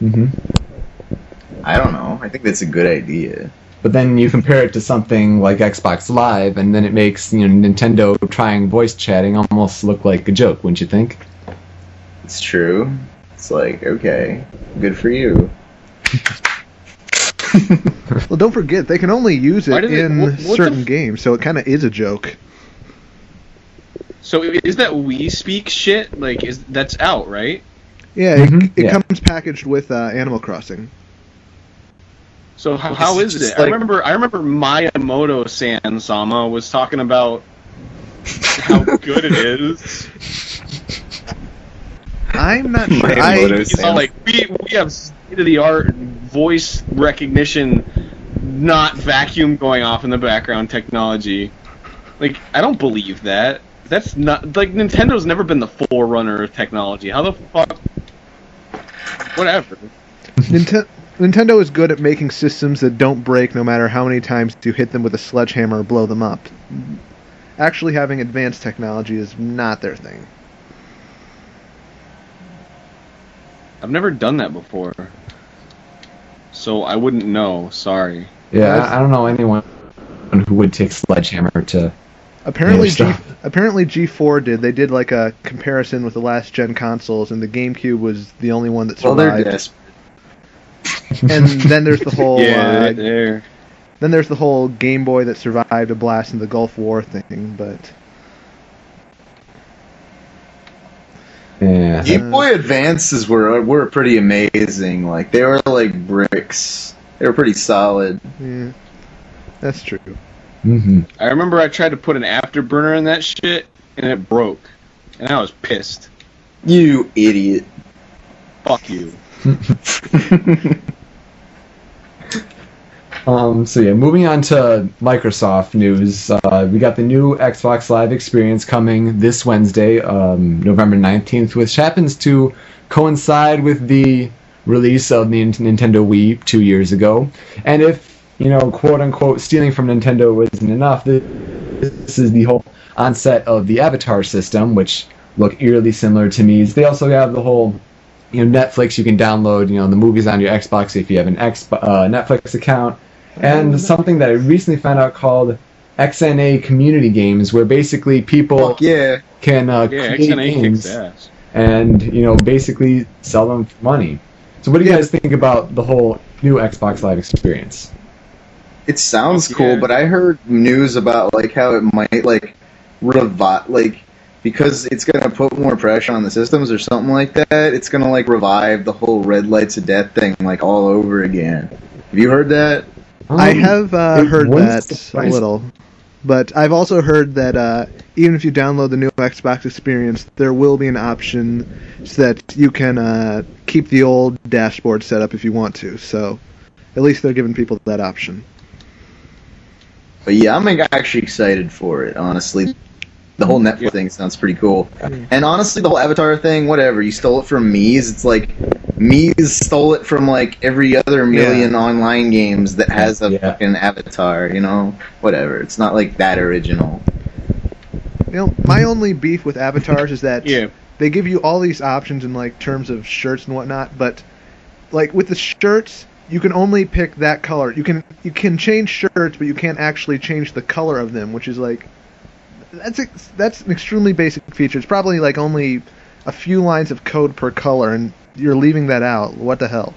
hmm I don't know. I think that's a good idea. But then you compare it to something like Xbox Live, and then it makes you know Nintendo trying voice chatting almost look like a joke, wouldn't you think? It's true. It's like okay, good for you. Well, don't forget they can only use it do they- in what- what certain f- games, so it kind of is a joke. So is that Wii Speak shit? Like, is that's out, right? Yeah, Mhm, it, it yeah. comes packaged with uh, Animal Crossing. So how, how It's is just it? I remember I remember Miyamoto San Sama was talking about how good it is. I'm not sure. Miyamoto I, He's all like, we we have state of the art voice recognition, not vacuum going off in the background technology. Like, I don't believe that. That's not like Nintendo's never been the forerunner of technology. How the fuck? Whatever. Ninte- Nintendo is good at making systems that don't break no matter how many times you hit them with a sledgehammer or blow them up. actually having advanced technology is not their thing. I've never done that before, so I wouldn't know. Sorry. Yeah, I, I don't know anyone who would take Sledgehammer to. Apparently, G, apparently G4 did. They did like a comparison with the last gen consoles, and the GameCube was the only one that Well, they're survived. Desperate. and then there's the whole yeah, uh, right there. then there's the whole Game Boy that survived a blast in the Gulf War thing. But Yeah. Game Boy Advances were were pretty amazing. Like they were like bricks. They were pretty solid. yeah, that's true. hmm I remember I tried to put an afterburner in that shit, and it broke, and I was pissed. You idiot. Fuck you. Um, so yeah, moving on to Microsoft news. Uh, we got the new Xbox Live experience coming this Wednesday, um, November 19th, which happens to coincide with the release of the Nintendo Wii two years ago. And if, you know, quote unquote, stealing from Nintendo wasn't enough, this is the whole onset of the Avatar system, which look eerily similar to me. They also have the whole you know Netflix. You can download you know the movies on your Xbox if you have an X uh, Netflix account, and something that I recently found out called XNA Community Games, where basically people Fuck yeah. can uh, Yeah, create XNA games and you know basically sell them for money. So what do you guys think about the whole new Xbox Live experience? It sounds Fuck cool, yeah. but I heard news about like how it might like revive like because it's gonna put more pressure on the systems or something like that. It's gonna like revive the whole red lights of death thing like all over again. Have you heard that? I Um, have uh, heard that a little, but I've also heard that uh, even if you download the new Xbox experience, there will be an option so that you can uh, keep the old dashboard set up if you want to. So at least they're giving people that option. But yeah, I'm actually excited for it. Honestly, the whole mm. Netflix thing sounds pretty cool. Mm. And honestly, the whole Avatar thing, whatever. You stole it from Miis. It's like Miis stole it from like every other million online games that has a Yeah. fucking Avatar. You know, whatever. It's not like that original. You know, my only beef with avatars is that Yeah. they give you all these options in like terms of shirts and whatnot, but like with the shirts, you can only pick that color. You can you can change shirts, but you can't actually change the color of them, which is like that's ex- that's an extremely basic feature. It's probably like only a few lines of code per color, and you're leaving that out. What the hell?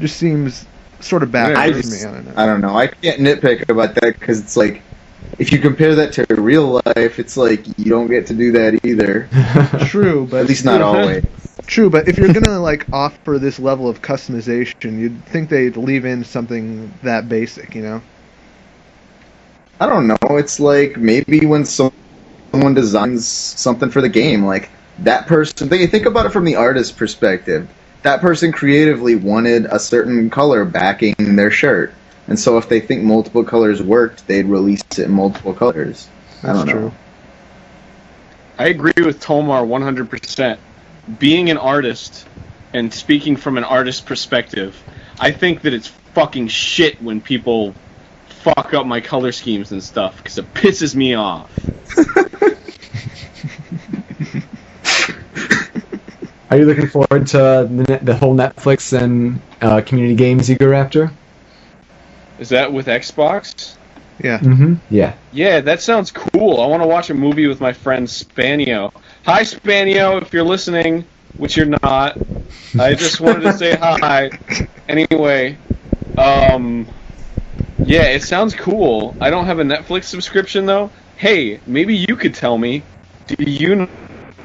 Just seems sort of I, backwards to just- me. I don't know. I don't know. I can't nitpick about that because it's like if you compare that to real life, it's like you don't get to do that either. True, but At least not always. True, but if you're gonna like offer this level of customization, you'd think they'd leave in something that basic, you know? I don't know. It's like maybe when someone designs something for the game, like that person. Think, think about it from the artist's perspective. That person creatively wanted a certain color backing their shirt, and so if they think multiple colors worked, they'd release it in multiple colors. I That's don't know. true. I agree with Tomar 100%. Being an artist and speaking from an artist perspective, I think that it's fucking shit when people fuck up my color schemes and stuff because it pisses me off. Are you looking forward to the, net, the whole Netflix and uh, community games Ego Raptor? Is that with Xbox? Yeah. Mm-hmm. Yeah. Yeah, that sounds cool. I want to watch a movie with my friend Spanio. Hi, Spanio, if you're listening, which you're not. I just wanted to say hi. Anyway, um, yeah, it sounds cool. I don't have a Netflix subscription though. Hey, maybe you could tell me. Do you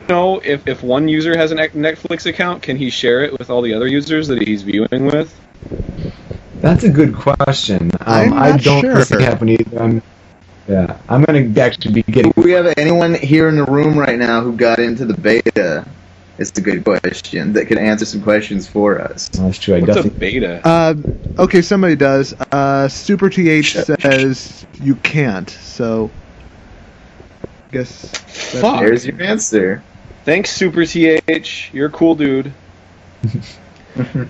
know if if one user has a Netflix account, can he share it with all the other users that he's viewing with? That's a good question. Um, I'm I not don't sure. personally have one either. I'm, yeah, I'm gonna actually be getting. Do we have anyone here in the room right now who got into the beta? It's a good question that could answer some questions for us. That's true. I What's a definitely. beta? Uh, okay, somebody does. Uh, Super TH says you can't, so. I guess. Fuck. There's your answer. Thanks, Super TH. You're a cool dude.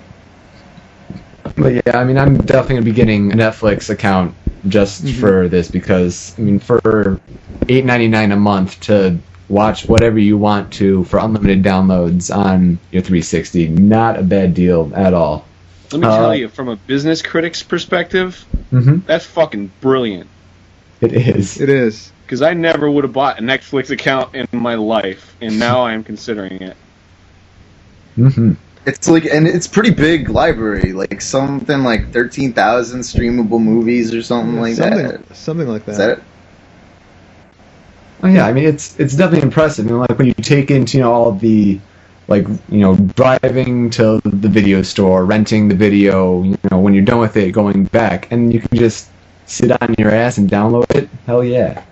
But yeah, I mean, I'm definitely gonna be getting a Netflix account just Mhm. for this because I mean for eight ninety nine a month to watch whatever you want to for unlimited downloads on your 360, not a bad deal at all. Let me Uh, tell you, from a business critic's perspective, hmm that's fucking brilliant. It is. It is. Because I never would have bought a Netflix account in my life, and now I am considering it. hmm It's like, and it's pretty big library, like something like thirteen thousand streamable movies or something like something, that. something like that. Is that it? Oh yeah, I mean it's it's definitely impressive. You know, like when you take into you know all the like you know driving to the video store, renting the video, you know when you're done with it, going back, and you can just sit on your ass and download it. Hell yeah.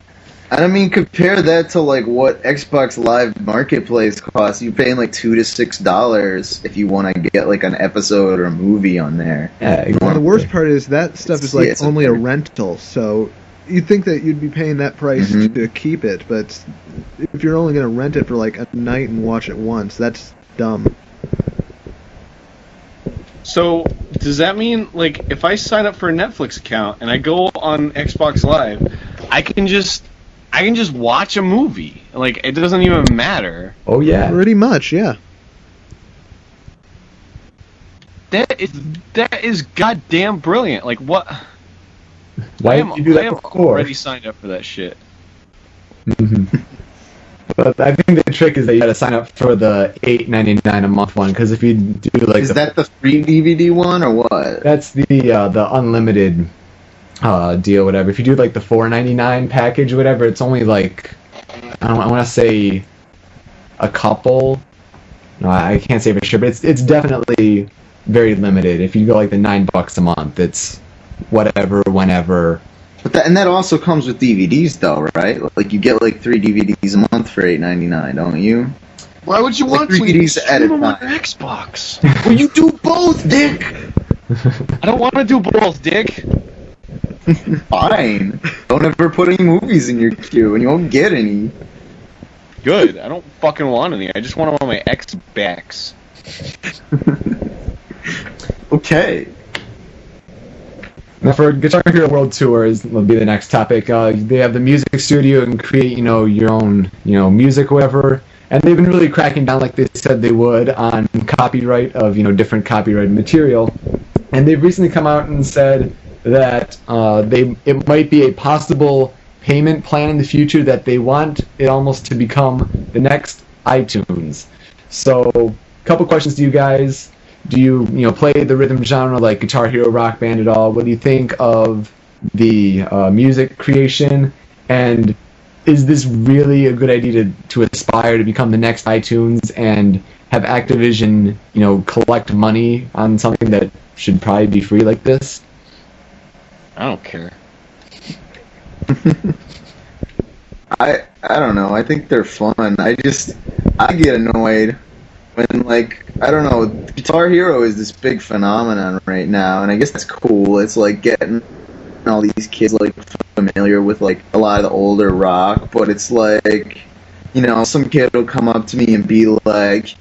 And I mean, compare that to like what Xbox Live Marketplace costs. You're paying like two to six dollars if you want to get like an episode or a movie on there. Yeah, Well, exactly. the worst part is that stuff is Yeah, like a- only a rental, so you'd think that you'd be paying that price Mhm. to keep it, but if you're only going to rent it for like a night and watch it once, that's dumb. So, does that mean, like, if I sign up for a Netflix account and I go on Xbox Live, I can just. I can just watch a movie. Like it doesn't even matter. Oh yeah. Pretty much, yeah. That is that is goddamn brilliant. Like what? Why I didn't am, you do I am before? already signed up for that shit. Mhm. But I think the trick is that you got to sign up for the eight ninety nine a month one because if you do like Is the, that the free DVD one or what? that's the uh, the unlimited uh, deal, whatever. If you do like the four ninety nine package, whatever, it's only like I don't. I want to say a couple. No, I I can't say for sure, but it's it's definitely very limited. If you go like the nine bucks a month, it's whatever, whenever. But that, and that also comes with DVDs, though, right? Like you get like three DVDs a month for eight ninety nine, don't you? Why would you Like want three? DVDs You at a stream them on time. Xbox. well, you do both, Dick. I don't want to do both, Dick. Fine. Don't ever put any movies in your queue, and you won't get any. Good. I don't fucking want any. I just want them on my Xbox. Okay. Now for Guitar Hero World Tours will be the next topic. Uh, they have the music studio and create you know your own you know music whatever. And they've been really cracking down like they said they would on copyright of you know different copyrighted material. And they've recently come out and said that uh, they it might be a possible payment plan in the future that they want it almost to become the next iTunes. So, a couple questions to you guys. Do you you know play the rhythm genre like Guitar Hero Rock Band at all? What do you think of the uh, music creation? And is this really a good idea to, to aspire to become the next iTunes and have Activision you know collect money on something that should probably be free like this? I don't care. I I don't know. I think they're fun. I just I get annoyed when like I don't know. Guitar Hero is this big phenomenon right now, and I guess that's cool. It's like getting all these kids like familiar with like a lot of the older rock, but it's like you know some kid will come up to me and be like,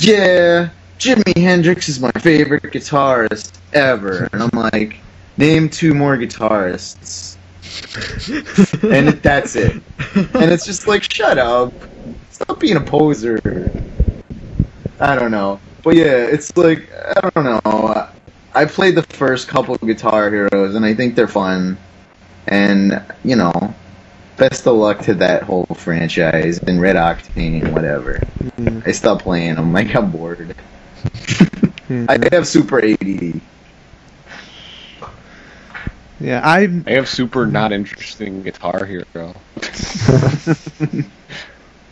"Yeah, Jimi Hendrix is my favorite guitarist ever," and I'm like, "Name two more guitarists." and that's it. And it's just like, shut up. Stop being a poser. I don't know. But yeah, it's like, I don't know. I played the first couple of Guitar Heroes, and I think they're fun. And, you know, best of luck to that whole franchise and Red Octane, whatever. Mm-hmm. I stopped playing them. I got bored. Mm-hmm. I have Super ADD. Yeah, I I have super not interesting Guitar Hero.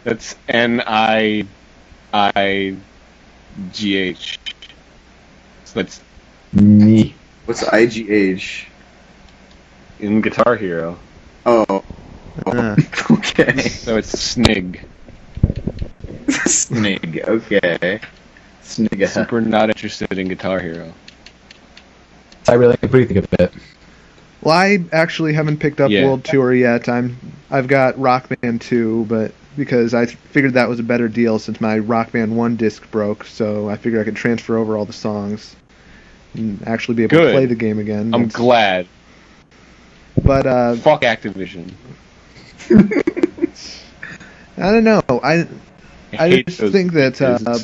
That's N I I G H. So that's Me. What's IGH? in Guitar Hero. Oh. Uh. okay. So it's Snig. Snig. Okay. Snig. Super not interested in Guitar Hero. I really agree with it. well, I actually haven't picked up Yeah. World Tour yet. I'm I've got Rock Band 2, but because I figured that was a better deal since my Rock Band 1 disc broke, so I figured I could transfer over all the songs and actually be able to play the game again. I'm That's- glad. But uh, Fuck Activision. I don't know. I I hate just think that uh.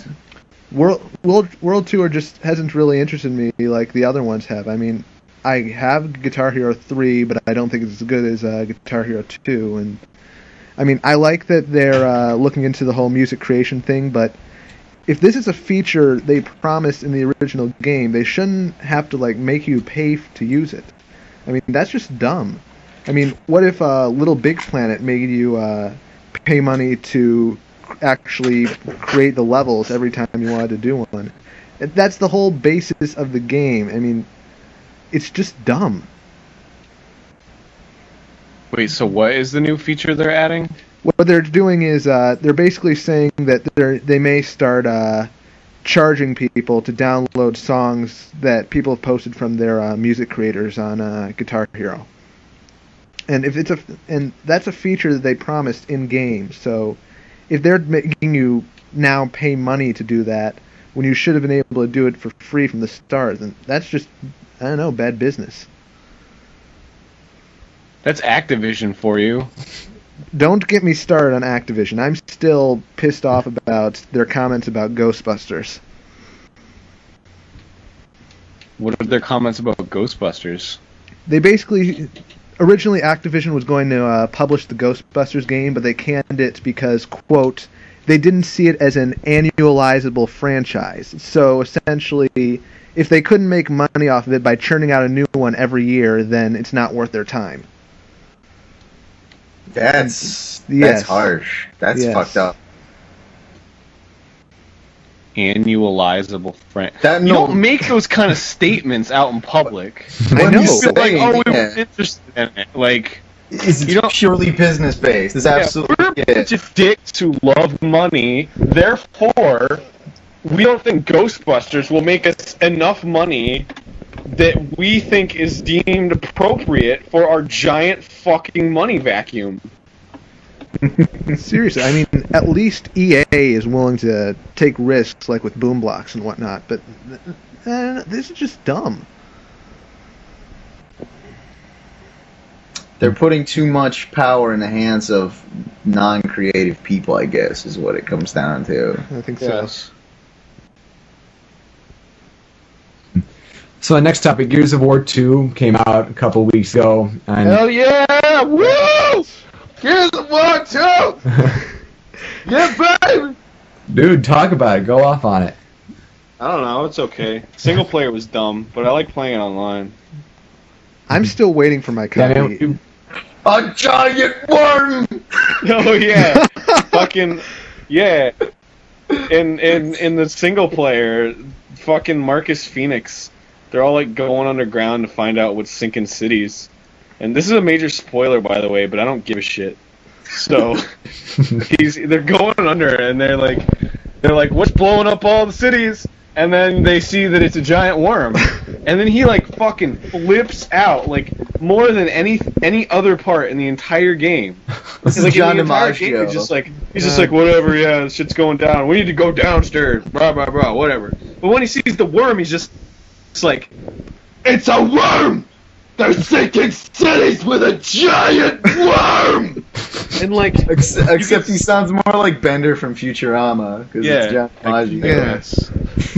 World World World Tour just hasn't really interested me like the other ones have. I mean, I have Guitar Hero three, but I don't think it's as good as uh, Guitar Hero two. And I mean, I like that they're uh, looking into the whole music creation thing, but if this is a feature they promised in the original game, they shouldn't have to like make you pay f- to use it. I mean, that's just dumb. I mean, what if uh, Little Big Planet made you uh, pay money to actually create the levels every time you wanted to do one? That's the whole basis of the game. I mean, it's just dumb. Wait, so what is the new feature they're adding? What they're doing is uh, they're basically saying that they they may start uh, charging people to download songs that people have posted from their uh, music creators on uh, Guitar Hero. And if it's a and that's a feature that they promised in game. So if they're making you now pay money to do that when you should have been able to do it for free from the start, then that's just I don't know bad business. That's Activision for you. Don't get me started on Activision. I'm still pissed off about their comments about Ghostbusters. What are their comments about Ghostbusters? They basically originally Activision was going to uh, publish the Ghostbusters game, but they canned it because quote they didn't see it as an annualizable franchise. So essentially, if they couldn't make money off of it by churning out a new one every year, then it's not worth their time. That's Yes. that's harsh. That's Yes. fucked up. Annualizable friend. That You don't make those kind of statements out in public. I know. you You feel like, oh, we yeah. were interested in it. Like, It's you don't- purely business based. It's yeah, absolutely we're a bunch of dicks who love money. Therefore, we don't think Ghostbusters will make us enough money that we think is deemed appropriate for our giant fucking money vacuum. Seriously, I mean, at least EA is willing to take risks, like with Boom Blox and whatnot. But uh, this is just dumb. They're putting too much power in the hands of non-creative people. I guess is what it comes down to. I think so. So the next topic, Gears of War 2 came out a couple weeks ago, and Hell yeah! Woo! Here's the one, too! Yeah, baby! dude, talk about it. Go off on it. I don't know, it's okay. Single player was dumb, but I like playing it online. I'm still waiting for my Yeah, copy. man, you- A giant worm. Oh yeah, fucking yeah. In in in the single player, fucking Marcus Phoenix, they're all like going underground to find out what's sinking cities. And this is a major spoiler, by the way, but I don't give a shit. So he's they're going under, and they're like they're like, what's blowing up all the cities? And then they see that it's a giant worm, and then he like fucking flips out like more than any any other part in the entire game. This is like John the entire game, DiMaggio. he's just like he's just like whatever, yeah, shit's going down. We need to go downstairs, blah blah blah, whatever. But when he sees the worm, he's just it's like it's a worm. They're sinking cities with a giant worm. and like Ex- Except he sounds more like Bender from Futurama because Yeah. it's John DiMaggio. Yes.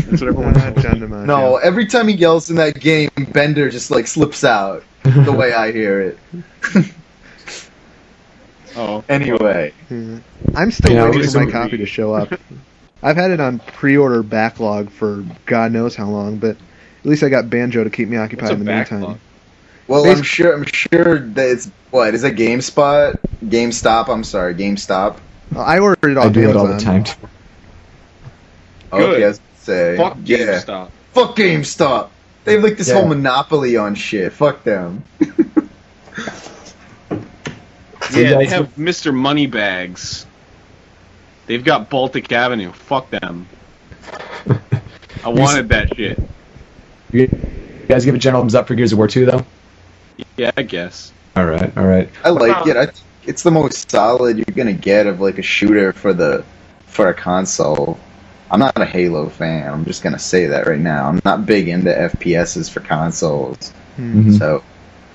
that's what everyone Uh, John DiMaggio. No, every time he yells in that game, Bender just like slips out. the way I hear it. Oh, Anyway, I'm still You know, waiting for my copy to show up. I've had it on pre-order backlog for God knows how long, but at least I got Banjo to keep me occupied in the backlog? meantime. well, I'm sure I'm sure that it's what is it GameSpot, GameStop. I'm sorry, GameStop. I ordered it I off do it all the time. Good. Okay, I was say fuck yeah, GameStop. fuck GameStop. They have like this Yeah. whole monopoly on shit. Fuck them. Yeah, they have Mr. Moneybags. They've got Baltic Avenue. Fuck them. I wanted that shit. You guys give a general thumbs up for Gears of War 2, though? Yeah, I guess. All right, all right. I like it. I think it's the most solid you're gonna get of like a shooter for the for a console. I'm not a Halo fan. I'm just gonna say that right now. I'm not big into FPSs for consoles. Mhm. So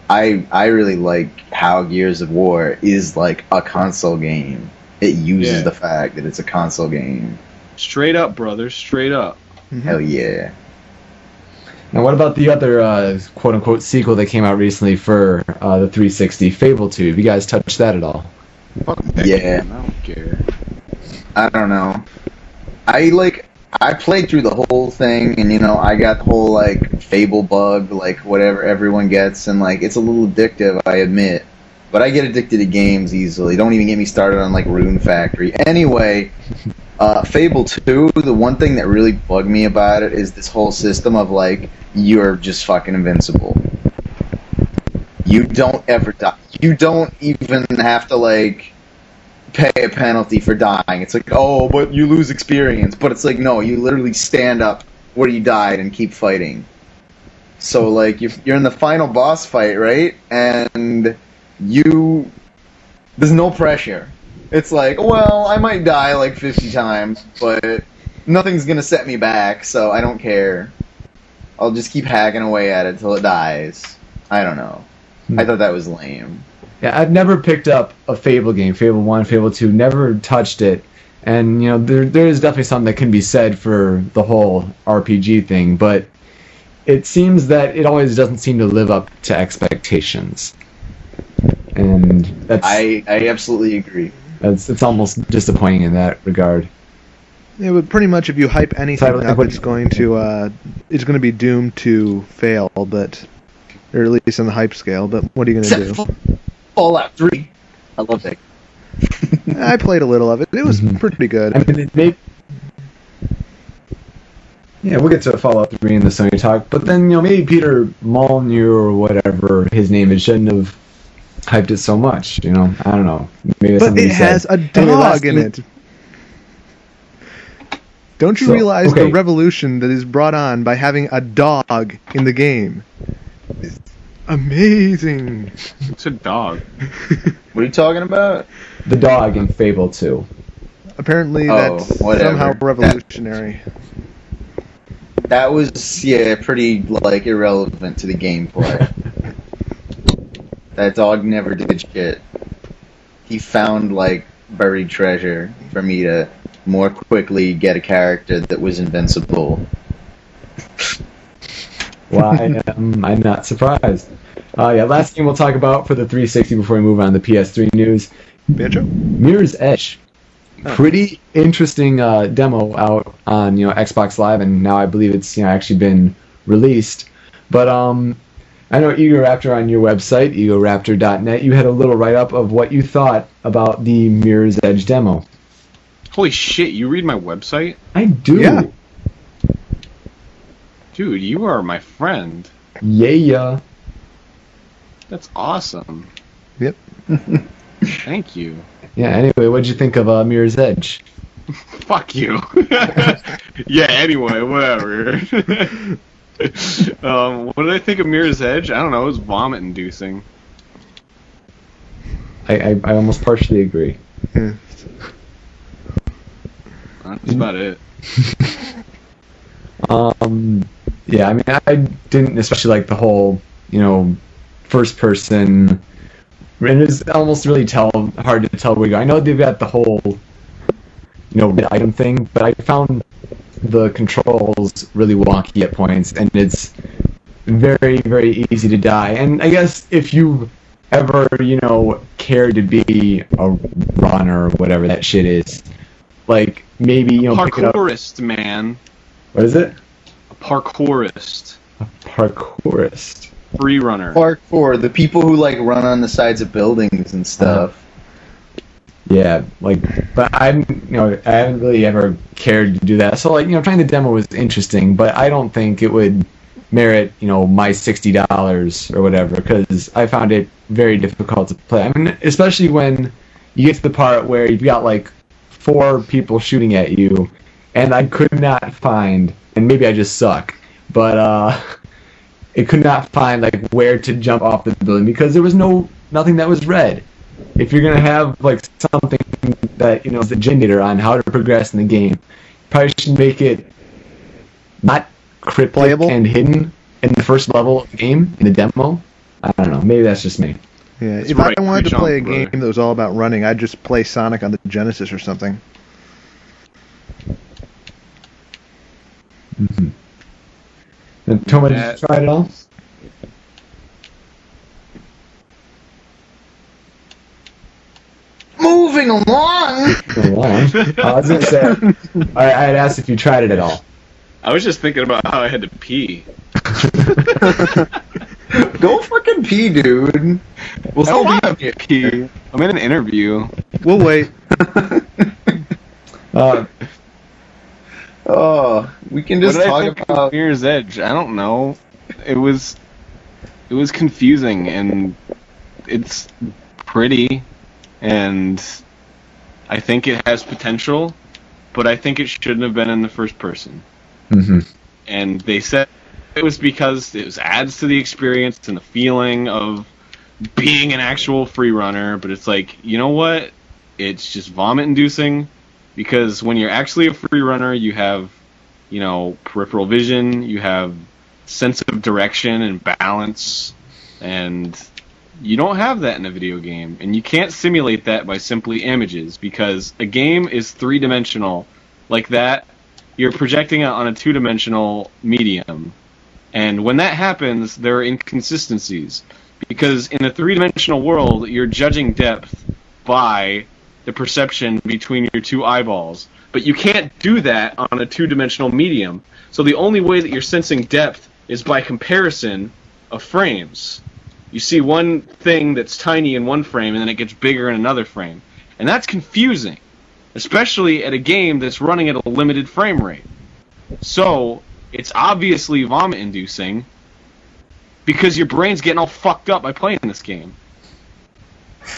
I I really like how Gears of War is like a console game. It uses Yeah. the fact that it's a console game. Straight up, brother. Straight up. Hell yeah. Now, what about the other uh, quote unquote sequel that came out recently for uh, the 360, Fable 2? Have you guys touched that at all? Yeah. I don't care. I don't know. I like I played through the whole thing and you know, I got the whole like fable bug, like whatever everyone gets and like it's a little addictive, I admit. But I get addicted to games easily. Don't even get me started on like Rune Factory. Anyway, uh, Fable 2, the one thing that really bugged me about it is this whole system of like you're just fucking invincible. You don't ever die. You don't even have to like pay a penalty for dying. It's like, oh, but you lose experience. But it's like, no, you literally stand up where you died and keep fighting. So like, you're in the final boss fight, right, and you, there's no pressure. It's like, well, I might die like 50 times, but nothing's gonna set me back, so I don't care. I'll just keep hacking away at it till it dies. I don't know. Hmm. I thought that was lame. Yeah, I've never picked up a Fable game, Fable 1, Fable 2, never touched it. And, you know, there, there is definitely something that can be said for the whole RPG thing, but it seems that it always doesn't seem to live up to expectations. And that's, I I absolutely agree. that's it's almost disappointing in that regard. Yeah, but pretty much if you hype anything So, up, it's going to uh, it's going to be doomed to fail. But or at least on the hype scale. But what are you going to do? Fallout 3. I love that. I played a little of it. It was pretty good. Mm-hmm. I mean, it may... Yeah, we'll get to Fallout 3 in the Sony talk, but then, you know, maybe Peter Molyneux or whatever his name is shouldn't have hyped it so much, you know? I don't know. Maybe that's But something it he said. has a Anyway, dog in thing- it. Don't you So, realize okay. the revolution that is brought on by having a dog in the game? It's amazing. It's a dog. What are you talking about? The dog in Fable 2. Apparently, Oh, that's whatever. somehow That- revolutionary. That was yeah, pretty like irrelevant to the gameplay. that dog never did shit. He found like buried treasure for me to more quickly get a character that was invincible. Why am I not surprised? Uh, yeah, last game we'll talk about for the 360 before we move on to the PS3 news. Banjo? Mirror's Edge. Pretty interesting uh, demo out on you know Xbox Live, and now I believe it's you know actually been released. But um, I know Egoraptor on your website, egoraptor.net, you had a little write up of what you thought about the Mirror's Edge demo. Holy shit, you read my website? I do. Yeah. Dude, you are my friend. Yeah, yeah. That's awesome. Yep. Thank you. Yeah. Anyway, what'd you think of uh, Mirror's Edge? Fuck you. yeah, anyway, whatever. um, what did I think of Mirror's Edge? I don't know, it was vomit inducing. I, I, I almost partially agree. Yeah. That's about it. Um, yeah, I mean, I didn't especially like the whole, you know, first person. And it's almost really tell hard to tell where you go. I know they've got the whole, you know, item thing, but I found the controls really wonky at points, and it's very, very easy to die. And I guess if you ever, you know, care to be a runner or whatever that shit is, like maybe you know, pick it up. Parkourist, man. What is it? A parkourist. A parkourist. Free runner. Parkour, the people who like run on the sides of buildings and stuff. Yeah, like, but I'm, you know, I haven't really ever cared to do that. So, like, you know, trying the demo was interesting, but I don't think it would merit, you know, my sixty dollars or whatever, because I found it very difficult to play. I mean, especially when you get to the part where you've got like four people shooting at you, and I could not find, and maybe I just suck, but uh, it could not find like where to jump off the building because there was no nothing that was red. If you're gonna have like something that you know is a generator on how to progress in the game, probably should make it not cryptic Playable? and hidden in the first level of the game in the demo. I don't know. Maybe that's just me. Yeah, That's if right, I wanted to play a brother. game that was all about running, I'd just play Sonic on the Genesis or something. hmm And Toma, did you try it all? Moving along. Go on. I was gonna say, I, I had asked if you tried it at all. I was just thinking about how I had to pee. Go fucking pee, dude. We'll I don't still want be to pee. I'm in an interview. We'll wait. Uh, Oh, we can What just did I talk think about. Mirror's Edge? I don't know. It was, it was confusing and it's pretty, and I think it has potential, but I think it shouldn't have been in the first person. hmm and they said it was because it was adds to the experience and the feeling of being an actual free runner but it's like you know what it's just vomit inducing because when you're actually a free runner you have you know peripheral vision you have sense of direction and balance and you don't have that in a video game and you can't simulate that by simply images because a game is three dimensional like that you're projecting it on a two dimensional medium. And when that happens, there are inconsistencies. Because in a three dimensional world, you're judging depth by the perception between your two eyeballs. But you can't do that on a two dimensional medium. So the only way that you're sensing depth is by comparison of frames. You see one thing that's tiny in one frame and then it gets bigger in another frame. And that's confusing especially at a game that's running at a limited frame rate. So, it's obviously vomit inducing because your brain's getting all fucked up by playing this game.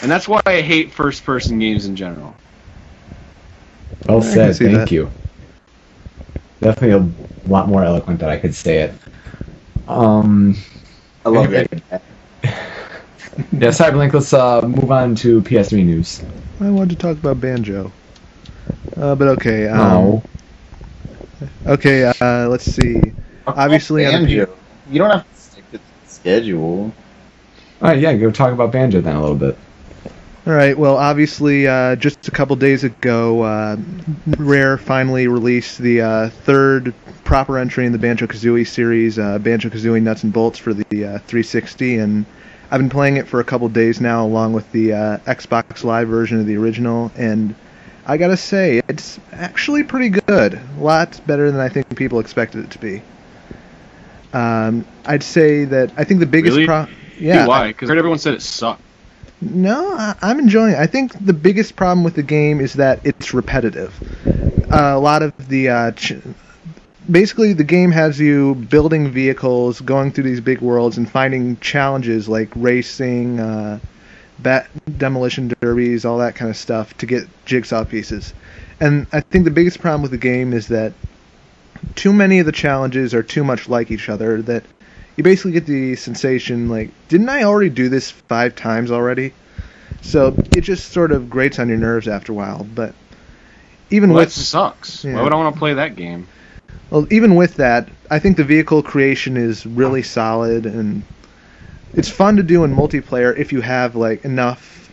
And that's why I hate first person games in general. Well said. Thank that. you. Definitely a lot more eloquent than I could say it. Um, I love that. yeah, Cyberlink. Let's uh, move on to PS3 news. I wanted to talk about Banjo. Uh, but okay. Um, No. Okay, uh, let's see. Obviously, on the P- Banjo. You don't have to stick to the schedule. All right, yeah, go talk about Banjo then a little bit. All right. Well, obviously, uh, just a couple days ago, uh, Rare finally released the uh, third proper entry in the Banjo Kazooie series, uh, Banjo Kazooie Nuts and Bolts for the uh, 360, and I've been playing it for a couple days now, along with the uh, Xbox Live version of the original, and I gotta say, it's actually pretty good. A lot better than I think people expected it to be. Um, I'd say that I think the biggest Really? pro- yeah, Why? Because everyone said it sucked. No, I, I'm enjoying it. I think the biggest problem with the game is that it's repetitive. Uh, a lot of the uh, ch- basically the game has you building vehicles, going through these big worlds, and finding challenges like racing, uh, bat demolition derbies, all that kind of stuff to get jigsaw pieces. And I think the biggest problem with the game is that too many of the challenges are too much like each other. That you basically get the sensation like, didn't I already do this five times already? So it just sort of grates on your nerves after a while. But even Well, that with sucks. Yeah. Why would I want to play that game? well, even with that, I think the vehicle creation is really solid, and it's fun to do in multiplayer if you have like enough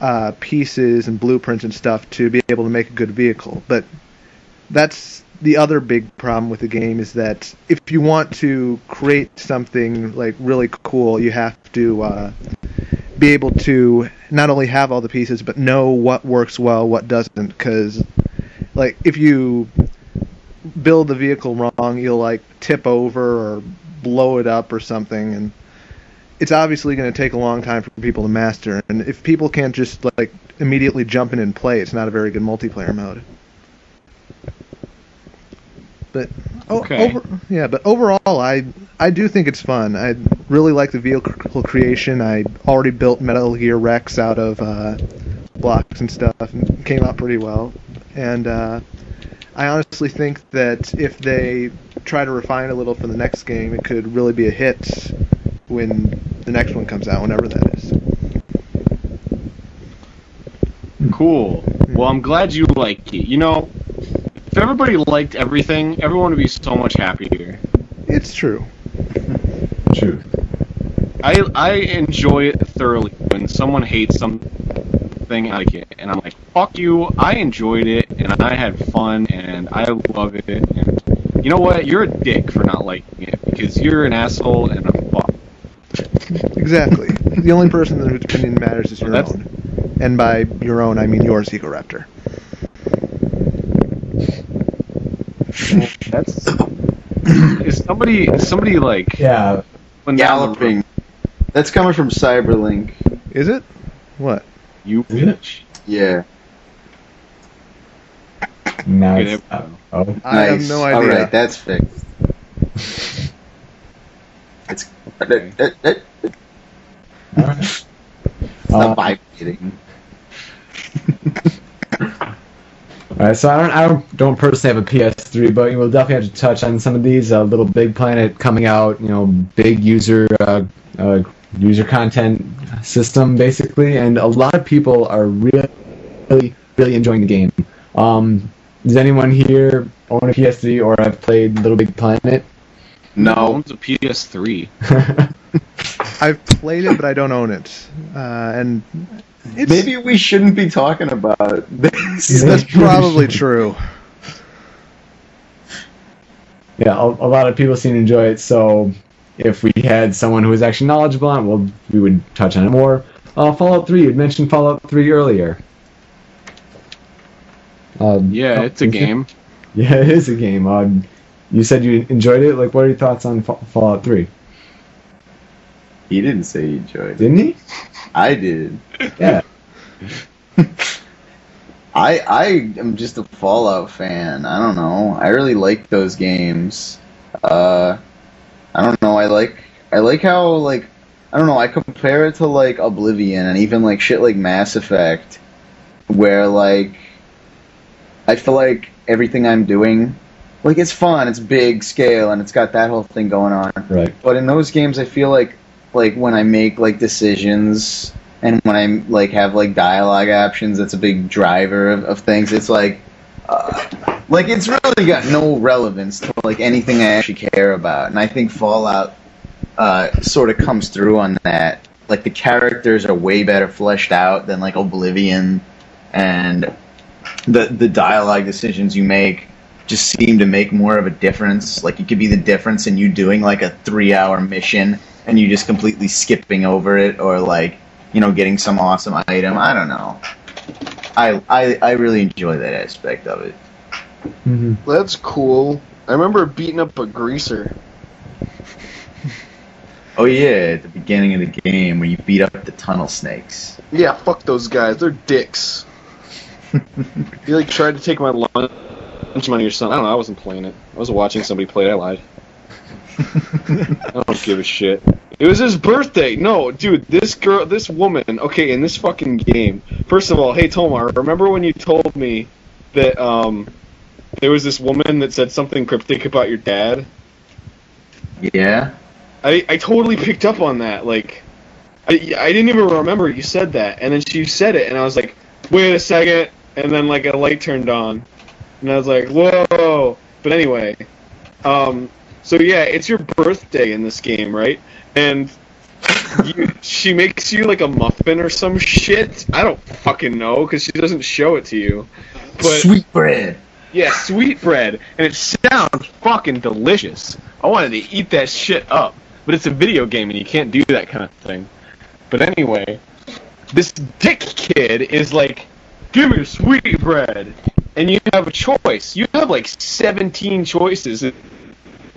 uh, pieces and blueprints and stuff to be able to make a good vehicle. But that's the other big problem with the game is that if you want to create something like really cool, you have to uh, be able to not only have all the pieces but know what works well, what doesn't. Because like if you build the vehicle wrong, you'll like tip over or blow it up or something, and it's obviously going to take a long time for people to master. And if people can't just like immediately jump in and play, it's not a very good multiplayer mode. But o- Okay. over, yeah, but overall, I I do think it's fun. I really like the vehicle creation. I already built Metal Gear Rex out of uh, blocks and stuff, and came out pretty well. And uh, I honestly think that if they try to refine a little for the next game, it could really be a hit when the next one comes out, whenever that is. Cool. Well, I'm glad you like it. You know, if everybody liked everything, everyone would be so much happier. It's true. Truth. I I enjoy it thoroughly when someone hates something I like it, and I'm like, fuck you. I enjoyed it, and I had fun, and I love it. And you know what? You're a dick for not liking it because you're an asshole and a fuck. Exactly. the only person whose opinion matters is your That's- own. And by your own, I mean yours, Ego Raptor. That's is somebody is somebody like Yeah. when down the road- Galloping. That's coming from Cyberlink. Is it? What? You bitch. Yeah. Now Okay, it's, there we oh. I nice. have no idea. All right, that's fixed. It's Okay. Alright. Stop uh, vibrating. Alright, so I don't, I don't, don't personally have a PS3, but we'll definitely have to touch on some of these. Uh, Little Big Planet coming out, you know, big user, uh, uh, user content system basically, and a lot of people are really, really, really enjoying the game. Um, does anyone here own a PS3 or have played Little Big Planet? No. owns a PS3. I've played it, but I don't own it. Uh, and it's, Maybe we shouldn't be talking about this. that's probably true. yeah, a, a lot of people seem to enjoy it. So if we had someone who was actually knowledgeable on it, well, we would touch on it more. Uh, Fallout 3, you mentioned Fallout 3 earlier. Um, Yeah, oh, it's a game. Yeah, it is a game. Um, you said you enjoyed it. Like, what are your thoughts on Fallout 3? He didn't say he enjoyed it. Didn't he? I did. Yeah. I I am just a Fallout fan. I don't know. I really like those games. Uh, I don't know. I like I like how like I don't know. I compare it to like Oblivion and even like shit like Mass Effect, where like I feel like everything I'm doing, like it's fun, it's big scale, and it's got that whole thing going on. Right. But in those games, I feel like like when I make like decisions and when I like have like dialogue options, that's a big driver of, of things. It's like uh, like it's really got no relevance to like anything I actually care about, and I think Fallout uh, sort of comes through on that. Like the characters are way better fleshed out than like Oblivion, and the the dialogue decisions you make just seem to make more of a difference. Like it could be the difference in you doing like a three hour mission and you just completely skipping over it, or like you know getting some awesome item. I don't know. I I, I really enjoy that aspect of it. Mm-hmm. That's cool. I remember beating up a greaser. Oh yeah, at the beginning of the game where you beat up the tunnel snakes. Yeah, fuck those guys. They're dicks. he like tried to take my lunch money or something. I don't know. I wasn't playing it. I was watching somebody play it. I lied. I don't give a shit. It was his birthday. No, dude, this girl, this woman. Okay, in this fucking game. First of all, hey Tomar, remember when you told me that um there was this woman that said something cryptic about your dad? Yeah. I I totally picked up on that. Like, I I didn't even remember you said that, and then she said it, and I was like, wait a second, and then like a light turned on, and I was like, whoa. But anyway, um, so yeah, it's your birthday in this game, right? And you, she makes you like a muffin or some shit. I don't fucking know because she doesn't show it to you. But Sweet bread. yeah, sweet bread, and it sounds fucking delicious. I wanted to eat that shit up, but it's a video game and you can't do that kind of thing. But anyway, this dick kid is like, "Give me sweet bread," and you have a choice. You have like 17 choices in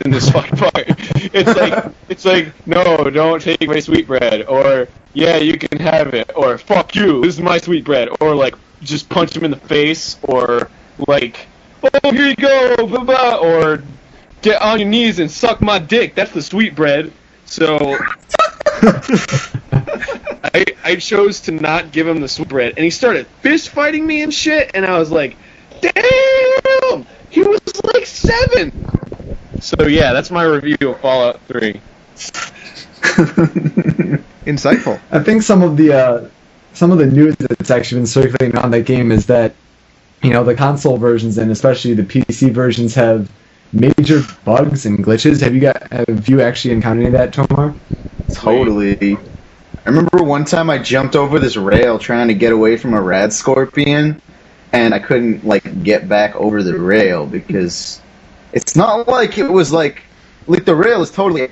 in this fucking part. It's like, it's like, no, don't take my sweet bread, or yeah, you can have it, or fuck you, this is my sweet bread, or like, just punch him in the face, or like, oh, here you go, blah, blah, or get on your knees and suck my dick. That's the sweet bread. So I I chose to not give him the sweet bread, and he started fist fighting me and shit, and I was like, damn, he was like seven. So yeah, that's my review of Fallout 3. Insightful. I think some of the uh, some of the news that's actually been circulating on that game is that you know the console versions and especially the PC versions have major bugs and glitches. Have you got have you actually encountered any of that, Tomar? Totally. I remember one time I jumped over this rail trying to get away from a rad scorpion, and I couldn't like get back over the rail because it's not like it was like like the rail is totally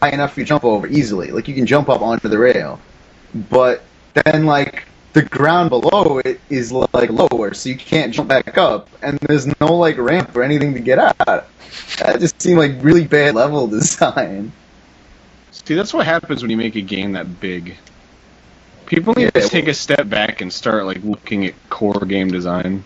high enough for you to jump over easily. Like you can jump up onto the rail, but then like the ground below it is like lower, so you can't jump back up, and there's no like ramp or anything to get out. That just seemed like really bad level design. See, that's what happens when you make a game that big. People need Yeah, to take a step back and start like looking at core game design.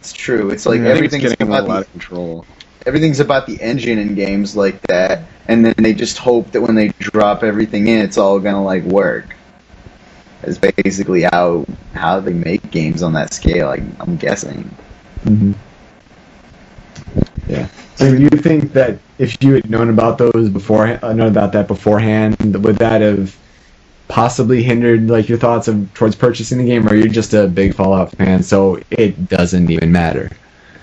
It's true. It's like I think it's everything's getting a about lot the, of control. everything's about the engine in games like that, and then they just hope that when they drop everything in, it's all gonna like work. Is basically how how they make games on that scale. Like, I'm guessing. hmm Yeah. So do you think that if you had known about those before, uh, known about that beforehand, would that have possibly hindered like your thoughts of towards purchasing the game, or you're just a big Fallout fan, so it doesn't even matter?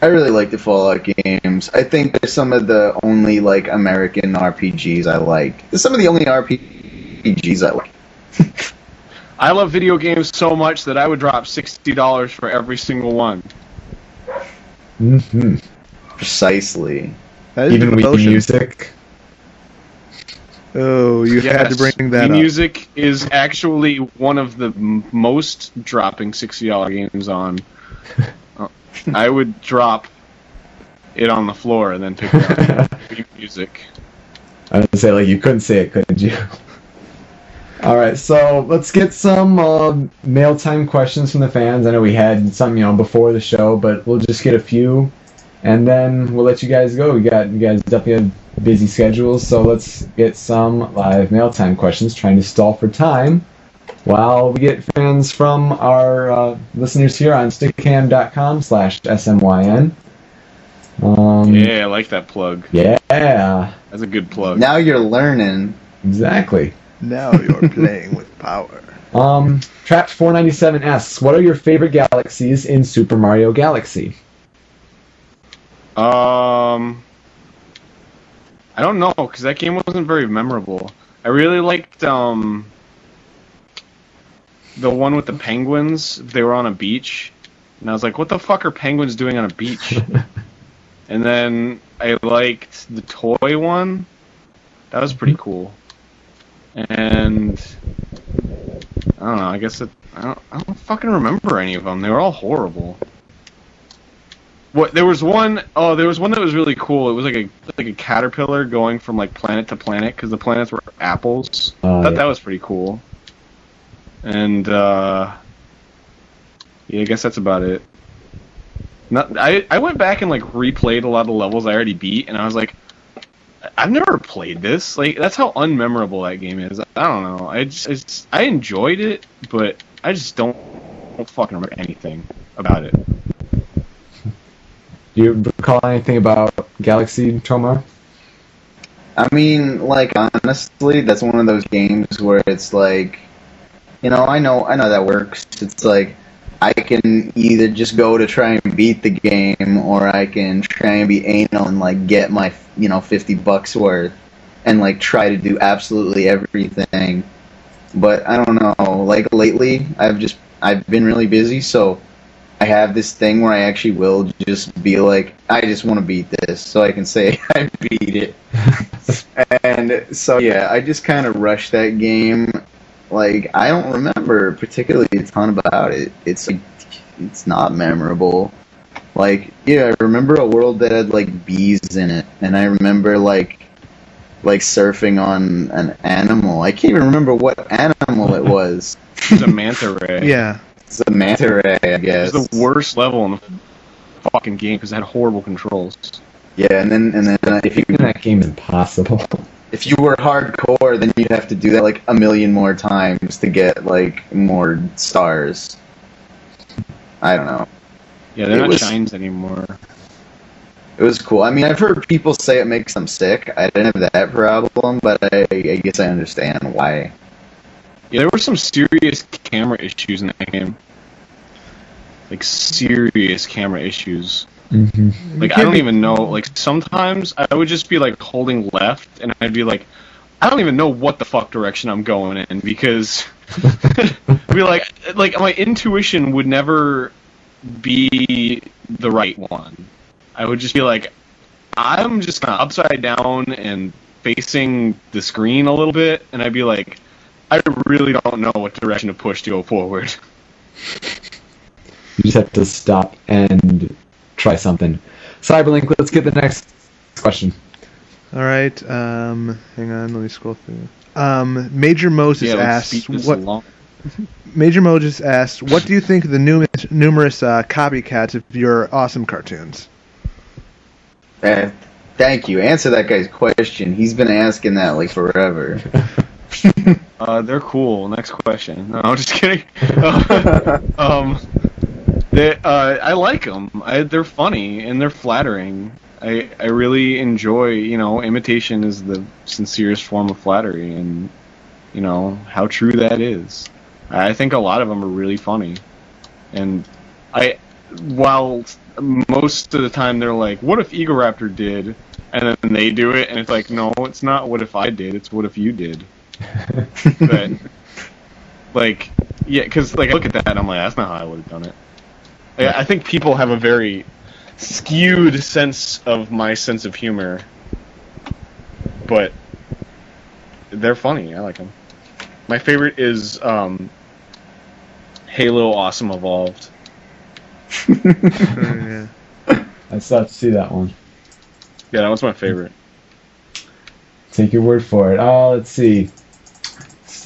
I really like the Fallout games. I think they're some of the only like American RPGs I like. They're some of the only RPGs I like. I love video games so much that I would drop sixty dollars for every single one. Mm-hmm. Precisely. That is Even Wii devotion. Music. Oh, you had to bring that Wii up. Music is actually one of the m- most dropping sixty dollar games on. Uh, I would drop it on the floor and then pick it up. Music. I would say like you couldn't say it, couldn't you? All right, so let's get some uh, mail time questions from the fans. I know we had some, you know, before the show, but we'll just get a few, and then we'll let you guys go. We got you guys definitely have busy schedules, so let's get some live mail time questions. Trying to stall for time while we get fans from our uh, listeners here on Stickcam.com/smyn. Um, Yeah, I like that plug. yeah, That's a good plug. Now you're learning. exactly. Now you're playing with power. Um, Trapped 497 asks, "What are your favorite galaxies in Super Mario Galaxy?" Um, I don't know because that game wasn't very memorable. I really liked um the one with the penguins. They were on a beach, and I was like, "What the fuck are penguins doing on a beach?" and then I liked the toy one. That was pretty cool. And I don't know. I guess it, I don't. I don't fucking remember any of them. They were all horrible. What there was one oh there was one that was really cool. It was like a like a caterpillar going from like planet to planet because the planets were apples. Oh, I thought yeah. that was pretty cool. And uh, yeah, I guess that's about it. Not, I I went back and like replayed a lot of the levels I already beat, and I was like, I've never played this. Like that's how unmemorable that game is. I don't know. I just it's, I enjoyed it, but I just don't, don't fucking remember anything about it. Do you recall anything about Galaxy, Tomar? I mean, like honestly, that's one of those games where it's like, you know, I know, I know that works. It's like I can either just go to try and beat the game, or I can try and be anal and like get my, you know, fifty bucks worth, and like try to do absolutely everything. But I don't know. Like lately, I've just I've been really busy, so I have this thing where I actually will just be like, I just want to beat this, so I can say I beat it. and so yeah, I just kind of rushed that game. Like I don't remember particularly a ton about it. It's like it's not memorable. Like yeah, I remember a world that had like bees in it, and I remember like like surfing on an animal. I can't even remember what animal it was. It was a manta ray. Yeah. It's a manta ray, I It guess. was the worst level in the fucking game because it had horrible controls. Yeah, and then and then uh, if you Making that game impossible. if you were hardcore, then you'd have to do that like a million more times to get like more stars. I don't know. Yeah, they're It not was- shines anymore. It was cool. I mean, I've heard people say it makes them sick. I didn't have that problem, but I, I guess I understand why. Yeah, there were some serious camera issues in that game. Like serious camera issues. Mm-hmm. Like I don't even know. Like sometimes I would just be like holding left, and I'd be like, I don't even know what the fuck direction I'm going in because I'd be like like my intuition would never be the right one. I would just be like I'm just kind of upside down and facing the screen a little bit and I'd be like I really don't know what direction to push to go forward. You just have to stop and try something. Cyberlink, let's get the next question. All right. Um, hang on. Let me scroll through. Um, Major Moses Yeah, asks what. along. Major Moses asks, "What do you think of the numerous, numerous uh, copycats of your awesome cartoons?" Eh, thank you. Answer that guy's question. He's been asking that like forever. Uh, they're cool. Next question. No, I'm just kidding. um, they, uh, I like them. I, they're funny and they're flattering. I, I really enjoy. You know, imitation is the sincerest form of flattery, and you know how true that is. I think a lot of them are really funny, and I, while most of the time they're like, "What if Egoraptor did?" and then they do it, and it's like, "No, it's not. What if I did? It's what if you did." but like yeah because like i look at that and i'm like that's not how i would have done it I, I think people have a very skewed sense of my sense of humor but they're funny i like them my favorite is um halo awesome evolved yeah. I still have to see that one. yeah that was my favorite Take your word for it. Oh, let's see.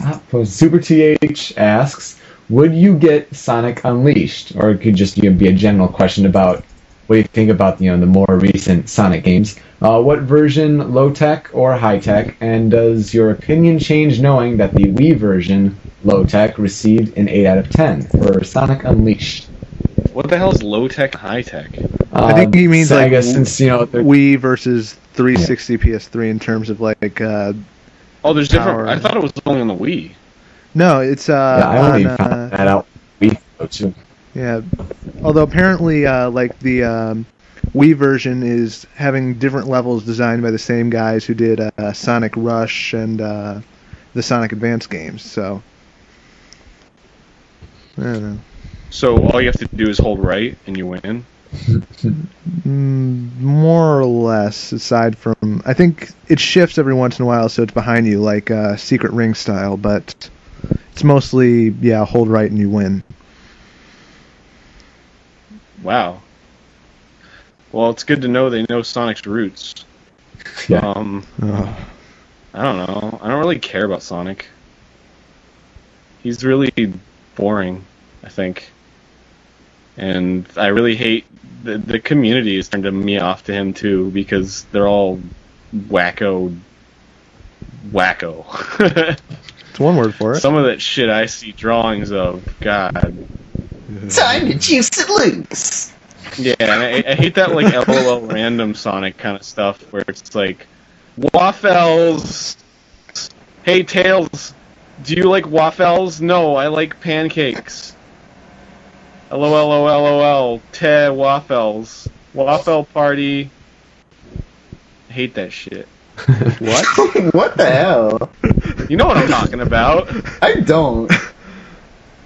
Stop. post- Super TH asks, would you get Sonic Unleashed? Or it could just you know, be a general question about what you think about you know the more recent Sonic games. Uh, what version, low tech or high tech? And does your opinion change knowing that the Wii version, low tech, received an 8 out of 10 for Sonic Unleashed? what the hell is low tech high tech I think he means so like I guess since you know they're- Wii versus 360 PS3 in terms of like. Uh, oh there's different i thought it was only on the wii no, it's uh, yeah, I only on, uh, found that out Wii too. Yeah, although apparently, uh, like the um, Wii version is having different levels designed by the same guys who did uh, Sonic Rush and uh, the Sonic Advance games. So I don't know. so all you have to do is hold right and you win more or less, aside from I think it shifts every once in a while, so it's behind you like uh, Secret Ring style, but it's mostly yeah, hold right and you win. Wow. Well, it's good to know they know Sonic's roots. Yeah. Um, Ugh. I don't know. I don't really care about Sonic. He's really boring, I think. And I really hate the the community is turned me off to him too because they're all wacko wacko. It's one word for it. Some of that shit I see drawings of, God. Time to juice it loose. Yeah, and I, I hate that like LOL random Sonic kind of stuff where it's like, waffles. Hey Tails, do you like waffles? No, I like pancakes. LOL, LOL, te waffles. Waffle party. Hate that shit. What? what the hell? You know what I'm talking about, I don't.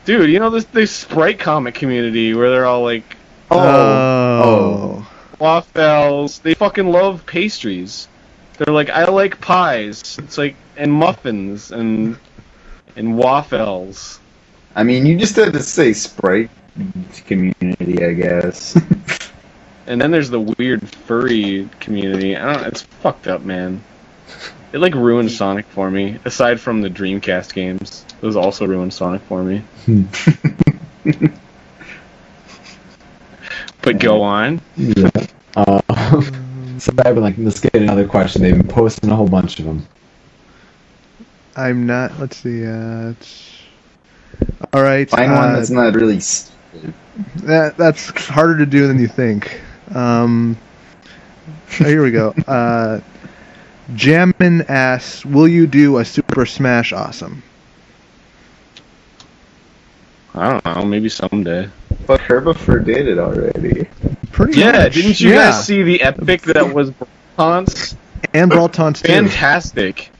dude. You know this this Sprite comic community where they're all like oh. oh. Oh. waffles. They fucking love pastries. They're like, I like pies. It's like and muffins and and waffles. I mean, you just had to say Sprite community, I guess. And then there's the weird furry community. I don't. It's fucked up, man. It like ruined Sonic for me. Aside from the Dreamcast games, those also ruined Sonic for me. but go on. Yeah. Uh, so I've been like, let's get another question. They've been posting a whole bunch of them. I'm not. Let's see. Uh, it's, all right. Find uh, one that's not really. S- That that's harder to do than you think. Um, oh, here we go. Uh, Jammin asks, "Will you do a Super Smash Awesome?" I don't know. Maybe someday. But Herbivore did it already. Pretty Yeah, much. didn't you yeah. guys see the epic that was Bronze? And Brawl Taunts too. Fantastic.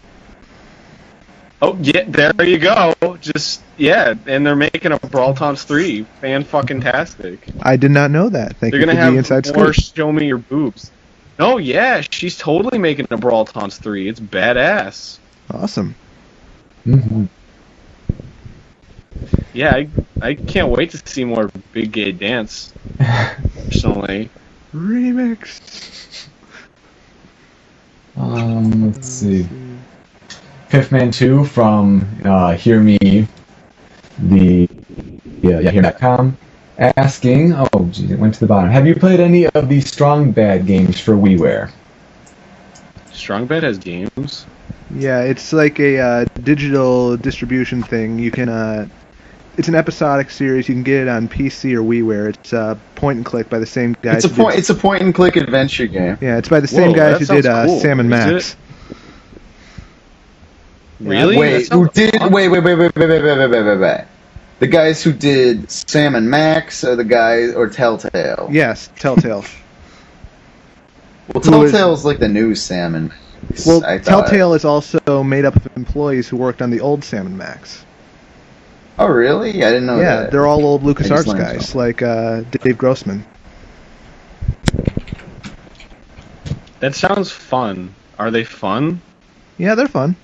Oh yeah, there you go. Just yeah, and they're making a Brawl Taunts three. Fan fucking tastic. I did not know that. Thank They're you gonna for have the inside more scoop. show me your boobs. No, yeah, she's totally making a Brawl Taunts three. It's badass. Awesome. hmm Yeah, I, I can't wait to see more Big Gay Dance. Personally, Remix. Um, let's see. Fifth Man 2 from uh, Hear Me, the yeah, yeah, Hear.com, asking, oh, geez, it went to the bottom. Have you played any of the Strong Bad games for WiiWare? Strong Bad has games. Yeah, it's like a uh, digital distribution thing. You can. Uh, it's an episodic series. You can get it on PC or WiiWare. It's uh, point and click by the same guys. It's a who did- point. It's a point and click adventure game. yeah, it's by the same Whoa, guys who did uh, cool. Sam and Is it? Max. Really? Wait, who did? Wait, wait, wait, wait, wait, wait, wait, wait, wait, wait, wait. The guys who did Sam and Max, or the guys, or Telltale? Yes, Telltale. Well, Who is- Telltale's like the new Sam and Max. well, I thought. Telltale is also made up of employees who worked on the old Sam and Max. Oh, really? I didn't know that. yeah, that. they're all old I just LucasArts guys, something. like uh, Dave Grossman. That sounds fun. Are they fun? Yeah, they're fun.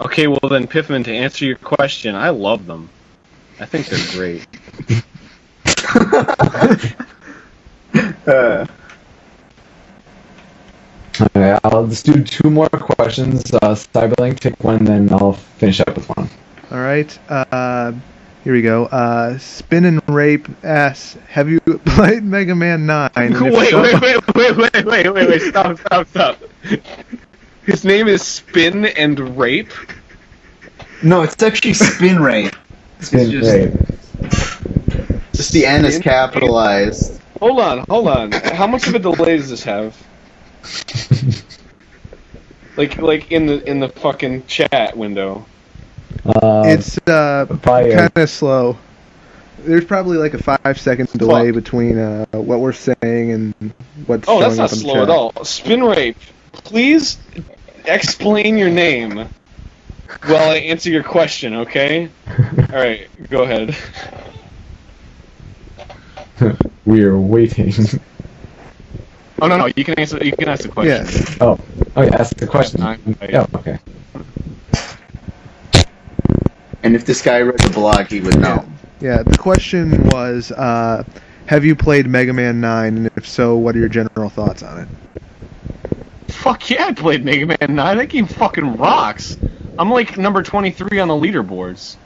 Okay, well then, Piffman, to answer your question, I love them. I think they're great. Uh, Okay, I'll just do two more questions. Uh, Cyberlink, take one, then I'll finish up with one. All right. Uh, here we go. Uh, Spin and Rape asks, have you played Mega Man 9? Wait, so- wait, wait, wait, wait, wait, wait, wait, stop, stop, stop. His name is Spin and Rape? no, it's actually Spin Rape. Spin just- Rape. Just the N is capitalized. Hold on, hold on. How much of a delay does this have? Like, like in the in the fucking chat window. Uh, It's uh, kind of slow. There's probably like a five second delay between uh, what we're saying and what's Oh, showing that's not up in the slow chat. at all. Spin Rape, please explain your name while I answer your question, okay? All right, go ahead. we are waiting. Oh no, no, you can answer. You can ask the question. Yeah. oh, oh yeah, ask the question. I- Oh, okay. And if this guy read the blog, he would know. Yeah, the question was, uh, have you played Mega Man 9, and if so, what are your general thoughts on it? Fuck yeah, I played Mega Man 9. That game fucking rocks. I'm like number 23 on the leaderboards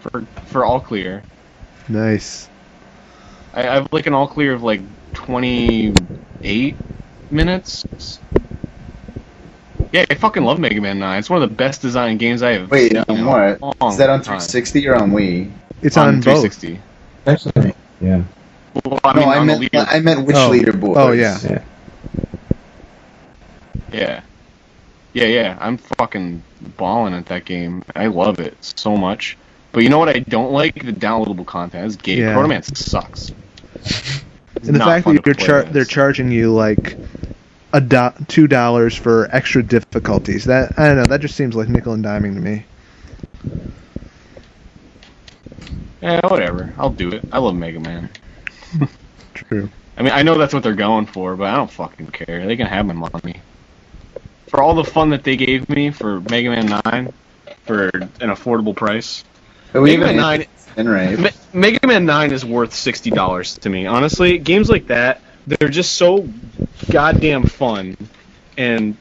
for for all clear. Nice. I, I have like an all clear of like 28 minutes. Yeah, I fucking love Mega Man 9. It's one of the best designed games I have Wait, seen on a what? long Is that on time. 360 or on Wii? It's on, both. 360. Actually, yeah. Well, I no, mean, I meant I meant which Oh. leaderboard. Oh, yeah. Yeah. Yeah. Yeah, yeah. I'm fucking balling at that game. I love it so much. But you know what I don't like? The downloadable content. It's gay. Yeah. Sucks. And the fact that you're char- they're charging you like a do- two dollars for extra difficulties. That I don't know. That just seems like nickel and diming to me. Yeah, whatever. I'll do it. I love Mega Man. True. I mean, I know that's what they're going for, but I don't fucking care. They can have my money. For all the fun that they gave me for Mega Man 9 for an affordable price. But we Mega Man 9 Spin Rape. Me- Mega Man 9 is worth $60 to me. Honestly, games like that, they're just so goddamn fun. And,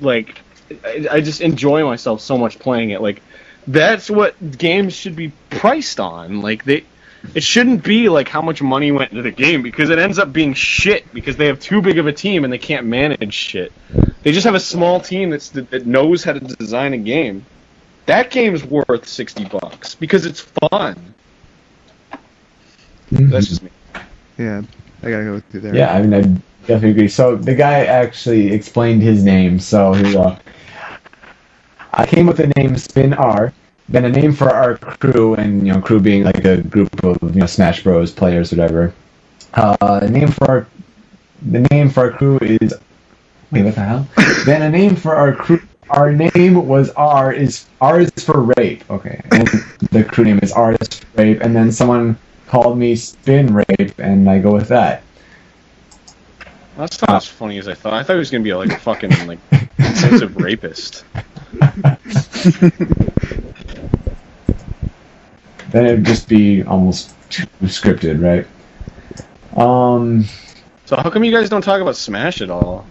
like, I, I just enjoy myself so much playing it. Like, that's what games should be priced on. Like, they. It shouldn't be like how much money went into the game because it ends up being shit because they have too big of a team and they can't manage shit. They just have a small team that's that knows how to design a game. That game's worth sixty bucks because it's fun. Mm-hmm. That's just me. Yeah, I gotta go with you there. Yeah, I mean, I definitely agree. So the guy actually explained his name. So here we go. I came with the name Spin R, then a name for our crew, and you know, crew being like a group of you know Smash Bros. players, whatever. Uh, name for our the name for our crew is wait, what the hell? then a name for our crew our name was R is R is for rape. Okay, and the crew name is R is for rape, and then someone called me Spin Rape, and I go with that. That's not as funny as I thought. I thought he was gonna be like a fucking like offensive rapist. Then it'd just be almost too scripted, right? Um. So how come you guys don't talk about Smash at all?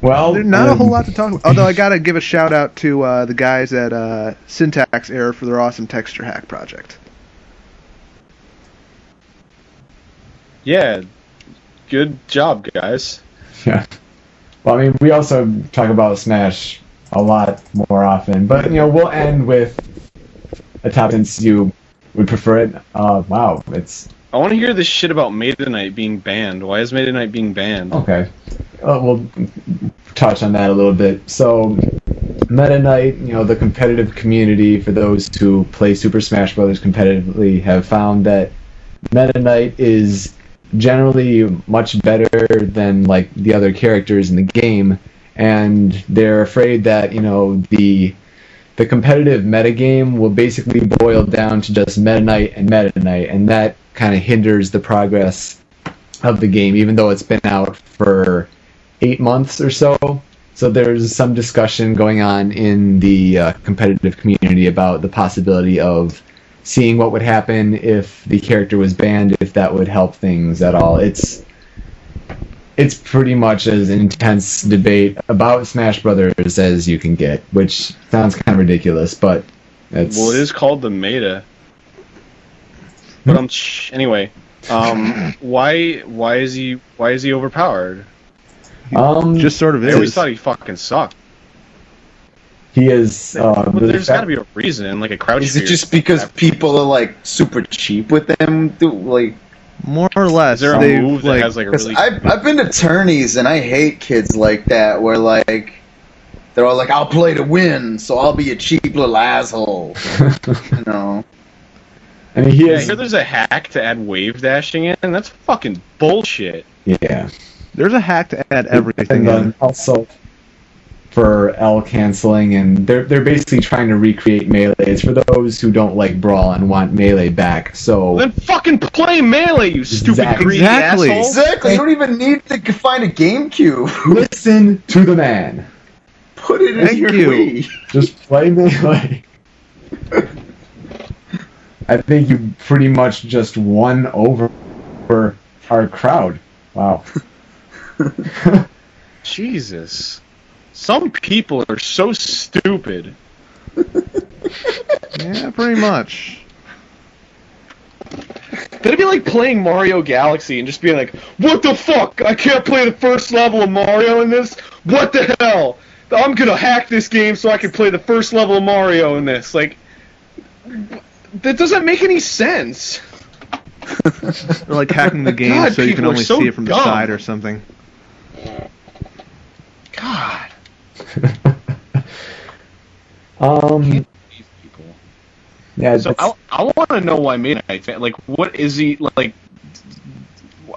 Well, There's not a um, whole lot to talk about. Although I gotta give a shout out to uh, the guys at uh, Syntax Error for their awesome texture hack project. Yeah, good job, guys. Yeah. Well, I mean, we also talk about Smash a lot more often, but you know, we'll end with a top since you would prefer it. Uh, wow, it's I want to hear this shit about Meta Knight being banned. Why is Meta Knight being banned? okay. Uh, we'll touch on that a little bit. So, Meta Knight, you know, the competitive community for those who play Super Smash Bros. competitively have found that Meta Knight is generally much better than like the other characters in the game, and they're afraid that you know the the competitive metagame will basically boil down to just Meta Knight and Meta Knight, and that kind of hinders the progress of the game, even though it's been out for eight months or so. So there's some discussion going on in the uh, competitive community about the possibility of seeing what would happen if the character was banned, if that would help things at all. It's it's pretty much as intense debate about Smash Brothers as you can get, which sounds kind of ridiculous, but it's Well, it is called the Meta. But um, shh, anyway, um, why why is he why is he overpowered? um Just sort of I always is. thought he fucking sucked. he is uh, But there's got to be a reason, like a crouch. Is it just because people are like super cheap with them? Do, like, More or less. Is there a they, move that like, has like a 'cause really? I've I've been to tourneys and I hate kids like that where like they're all like, "I'll play to win, so I'll be a cheap little asshole." you know. I mean, he yeah, I hear there's a hack to add wave dashing in. and That's fucking bullshit. yeah. There's a hack to add everything and then in. also for L canceling, and they're they're basically trying to recreate melee. It's for those who don't like brawl and want melee back. So Then fucking play melee, you stupid Exactly. greedy Exactly. asshole. Exactly. You don't even need to find a GameCube. listen to the man. Put it in Thank your you. Wii. Just play melee. I think you pretty much just won over our crowd. Wow. Jesus. Some people are so stupid. Yeah, pretty much. That'd be like playing Mario Galaxy and just being like, "What the fuck? I can't play the first level of Mario in this. What the hell? I'm gonna hack this game so I can play the first level of Mario in this." Like, that doesn't make any sense. They're like hacking the game God, so you can only so see it from the side or something. God. Um. These people. Yeah. So I, I want to know why Meta Knight fan. Like, what is he like?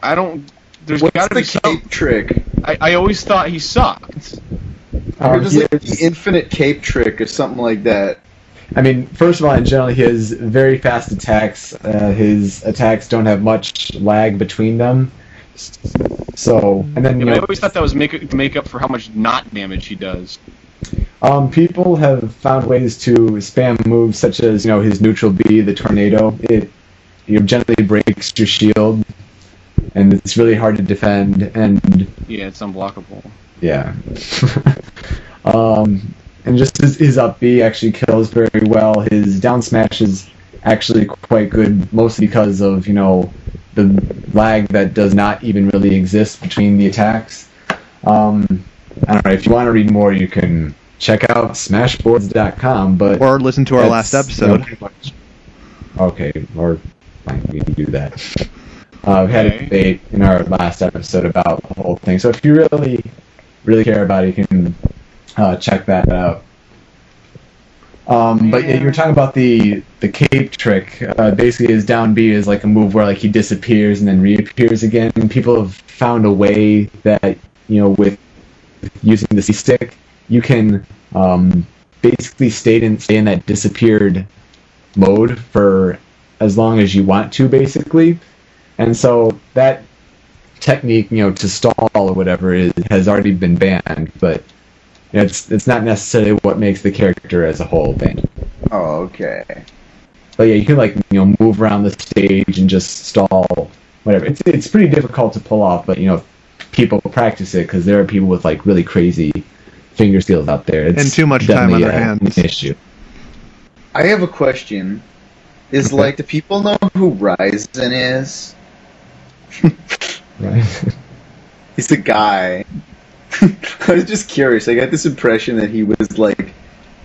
I don't. There's What's got to the be some. cape trick? I, I always thought he sucked. um, It was he like is- the infinite cape trick or something like that. I mean, first of all, in general, he has very fast attacks. Uh, his attacks don't have much lag between them. So, and then Yeah, you but I always thought that was make make up for how much not damage he does. um, people have found ways to spam moves such as you know his neutral B, the tornado. It you know, generally breaks your shield, and it's really hard to defend. And Yeah, it's unblockable. Yeah. um, and just his, his up B actually kills very well. His down smash is actually quite good, mostly because of you know the lag that does not even really exist between the attacks. Um, I don't know. If you want to read more, you can check out Smashboards.com. But Or listen to our last that's, you know, episode. okay, or fine, we can do that. Uh, we had Okay. a debate in our last episode about the whole thing. So if you really, really care about it, you can uh, check that out. Um, but yeah, you're talking about the the cape trick. Uh, basically, his down B is like a move where like he disappears and then reappears again. People have found a way that you know with using the C stick, you can um, basically stayed in stay in that disappeared mode for as long as you want to, basically. And so that technique, you know, to stall or whatever, is, has already been banned. But you know, it's it's not necessarily what makes the character as a whole banned. Oh, okay. But yeah, you can like you know move around the stage and just stall, whatever. It's it's pretty difficult to pull off, but you know, people practice it because there are people with like really crazy finger skills out there. It's And too much time on their uh, hands. An issue. I have a question. Is Okay. like, do people know who Ryzen is? Right. He's a guy. I was just curious. I got this impression that he was like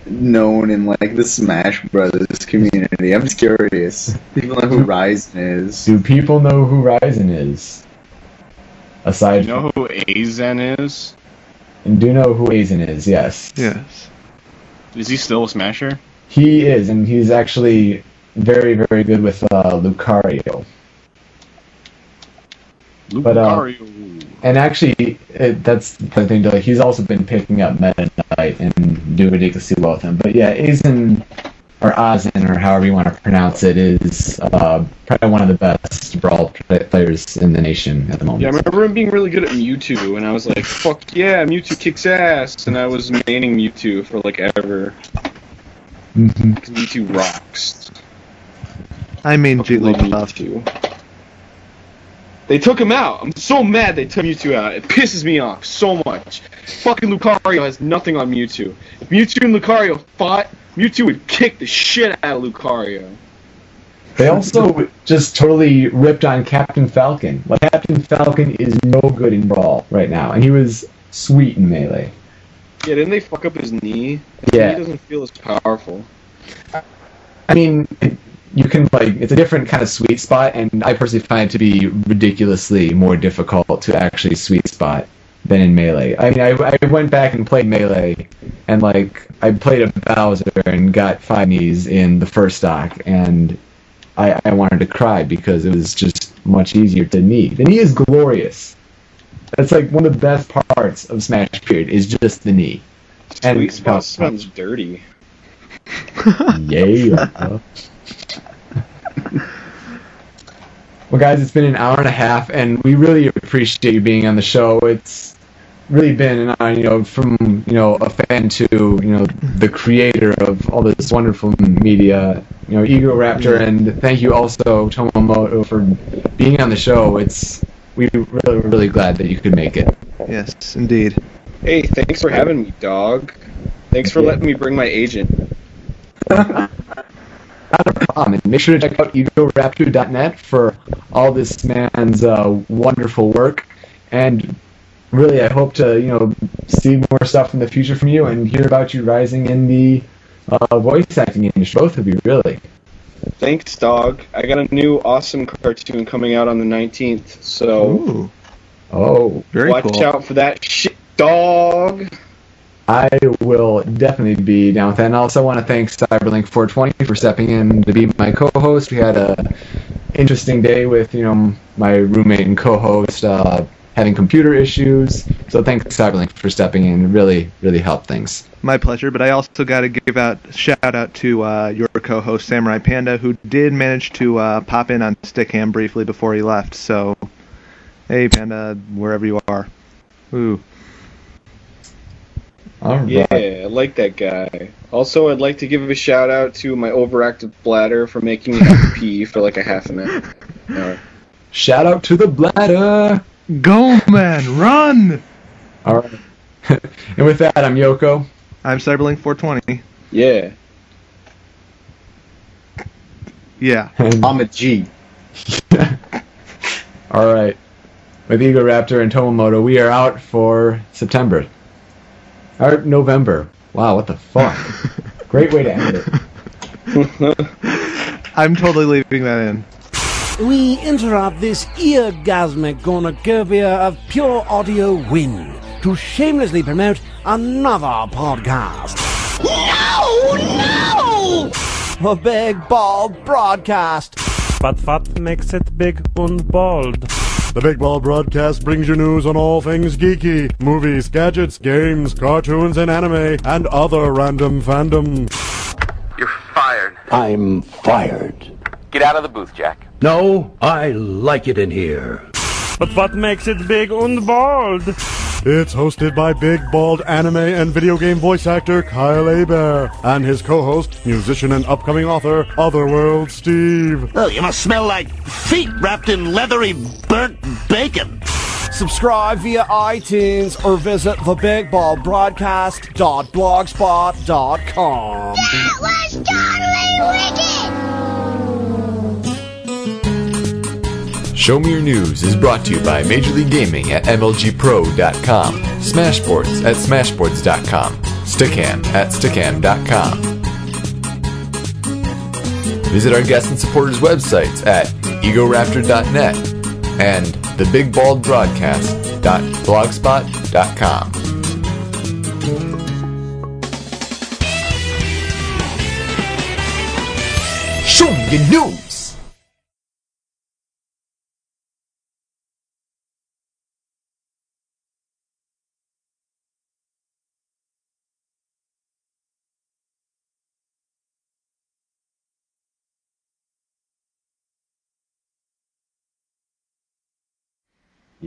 known in like the Smash Brothers community. I'm just curious. People know who Ryzen is. Do people know who Ryzen is? Aside You know who Azen is? and do know who Aizen is, yes. Yes. Is he still a Smasher? He is, and he's actually very, very good with uh, Lucario. But, uh, And actually, it, that's the thing. To, he's also been picking up Meta Knight and doing ridiculously well with him. But yeah, Aizen or Azen or however you want to pronounce it is uh, probably one of the best brawl players in the nation at the moment. Yeah, I remember him being really good at Mewtwo, and I was like, "Fuck yeah, Mewtwo kicks ass!" And I was maining Mewtwo for like ever. Mhm. Because Mewtwo rocks. I mean Fucking love Jigglypuff. They took him out. I'm so mad they took Mewtwo out. It pisses me off so much. Fucking Lucario has nothing on Mewtwo. If Mewtwo and Lucario fought, Mewtwo would kick the shit out of Lucario. They also just totally ripped on Captain Falcon. Like Captain Falcon is no good in brawl right now, and he was sweet in melee. Yeah, didn't they fuck up his knee? His Yeah. he doesn't feel as powerful. I mean, you can like it's a different kind of sweet spot, and I personally find it to be ridiculously more difficult to actually sweet spot than in melee. I mean, I, I went back and played melee, and like I played a Bowser and got five knees in the first stock, and I, I wanted to cry because it was just much easier to knee. The knee is glorious. That's like one of the best parts of Smash Period is just the knee. And Sweet spot sounds dirty. yeah. well, guys, it's been an hour and a half, and we really appreciate you being on the show. It's really been, uh, you know, from you know a fan to you know the creator of all this wonderful media, you know, Egoraptor, and thank you also Tomomoto for being on the show. It's we really really glad that you could make it. Yes, indeed. Hey, thanks for having me, dog. Thanks for letting me bring my agent. Not a problem. And make sure to check out egoraptor.net for all this man's uh, wonderful work. And really, I hope to you know see more stuff in the future from you and hear about you rising in the uh, voice acting industry. Both of you, really. Thanks, dog. I got a new awesome cartoon coming out on the 19th, so Ooh, Oh, very watch cool. out for that shit, dog. I will definitely be down with that. And I also want to thank Cyberlink420 for stepping in to be my co-host. We had a interesting day with you know my roommate and co-host uh, having computer issues. So thanks Cyberlink for stepping in. Really, really helped things. My pleasure, but I also got to give out shout out to uh, your co-host Samurai Panda, who did manage to uh, pop in on Stickam briefly before he left. So, hey Panda, wherever you are. Ooh, right. Yeah, I like that guy. Also, I'd like to give a shout out to my overactive bladder for making me have to pee for like a half an hour. hour. Shout out to the bladder. go man, run! All right. and with that, I'm Yoko. I'm Cyberlink 420. Yeah. Yeah. And, I'm a G. all right. With Egoraptor and Tomomoto, we are out for September. Or November. Wow, what the fuck? Great way to end it. I'm totally leaving that in. We interrupt this eargasmic cornucopia of pure audio wind to shamelessly promote another podcast. No! No! A big bald broadcast. But what makes it big and bold? The Big Bald Broadcast brings you news on all things geeky movies, gadgets, games, cartoons, and anime, and other random fandom. You're fired. I'm fired. Get out of the booth, Jack. No, I like it in here. But what makes it big and bald? It's hosted by big, bald anime and video game voice actor Kyle Hebert and his co-host, musician and upcoming author, Otherworld Steve. Oh, you must smell like feet wrapped in leathery burnt bacon. Subscribe via iTunes or visit thebigbaldbroadcast.blogspot.com. That was totally wicked! Show Me Your News is brought to you by Major League Gaming at MLGPro.com, Smashboards at Smashboards.com, Stickam at Stickam.com. Visit our guest and supporters websites at egoraptor.net and thebigbaldbroadcast.blogspot.com. Show me your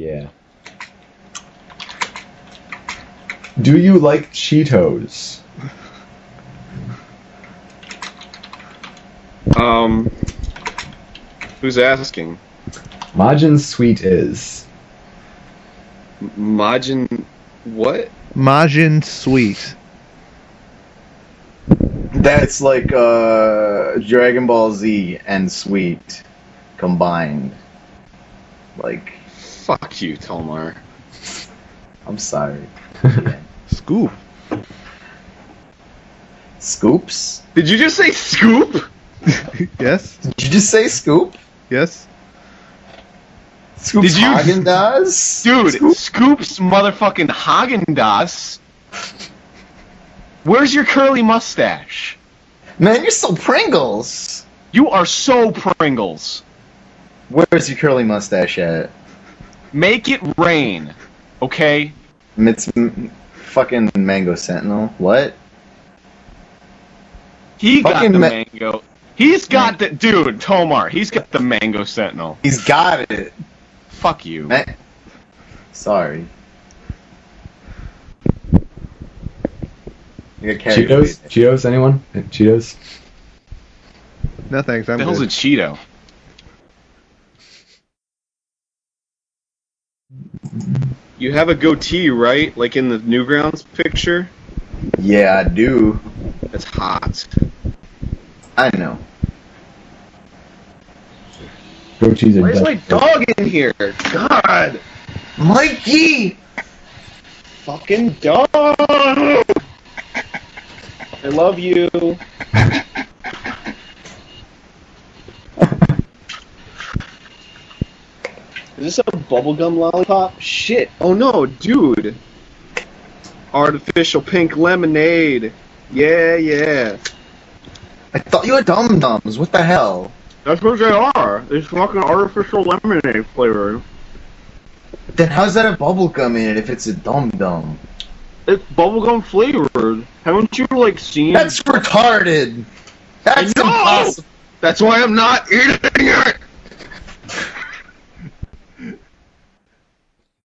Yeah. Do you like Cheetos? Um, who's asking? Majin Sweet is. Majin, what? Majin Sweet. That's like uh, Dragon Ball Z and Sweet combined. Like, fuck you, Tomar. I'm sorry. Scoop. Scoops? Did you just say scoop? yes. Did you just say scoop? Yes. Scoops Did you- Haagen Dazs? Dude, Scoops motherfucking Haagen Dazs. Where's your curly mustache? Man, you're so Pringles. You are so Pringles. Where's your curly mustache at? Make it rain, okay? It's m- fucking Mango Sentinel. What? He got the ma- mango. He's got the dude, Tomar. He's got the mango sentinel. He's got it. Fuck you. Man. Sorry. You got carried. Cheetos? Cheetos? Anyone? Cheetos? No thanks. I'm the hell's a. Cheeto? You have a goatee, right? Like in the Newgrounds picture? Yeah, I do. That's hot. I know. Goatees are Where's my dog in here? God! Mikey! Fucking dog! I love you. Is this a bubblegum lollipop? Shit. Oh no, dude. Artificial pink lemonade. Yeah, yeah. I thought you were Dum Dums. What the hell? That's what they are. It's fucking artificial lemonade flavor. Then how's that a bubblegum in it if it's a Dum Dum? It's bubblegum flavored. Haven't you like seen? That's retarded. That's impossible. That's why I'm not eating it.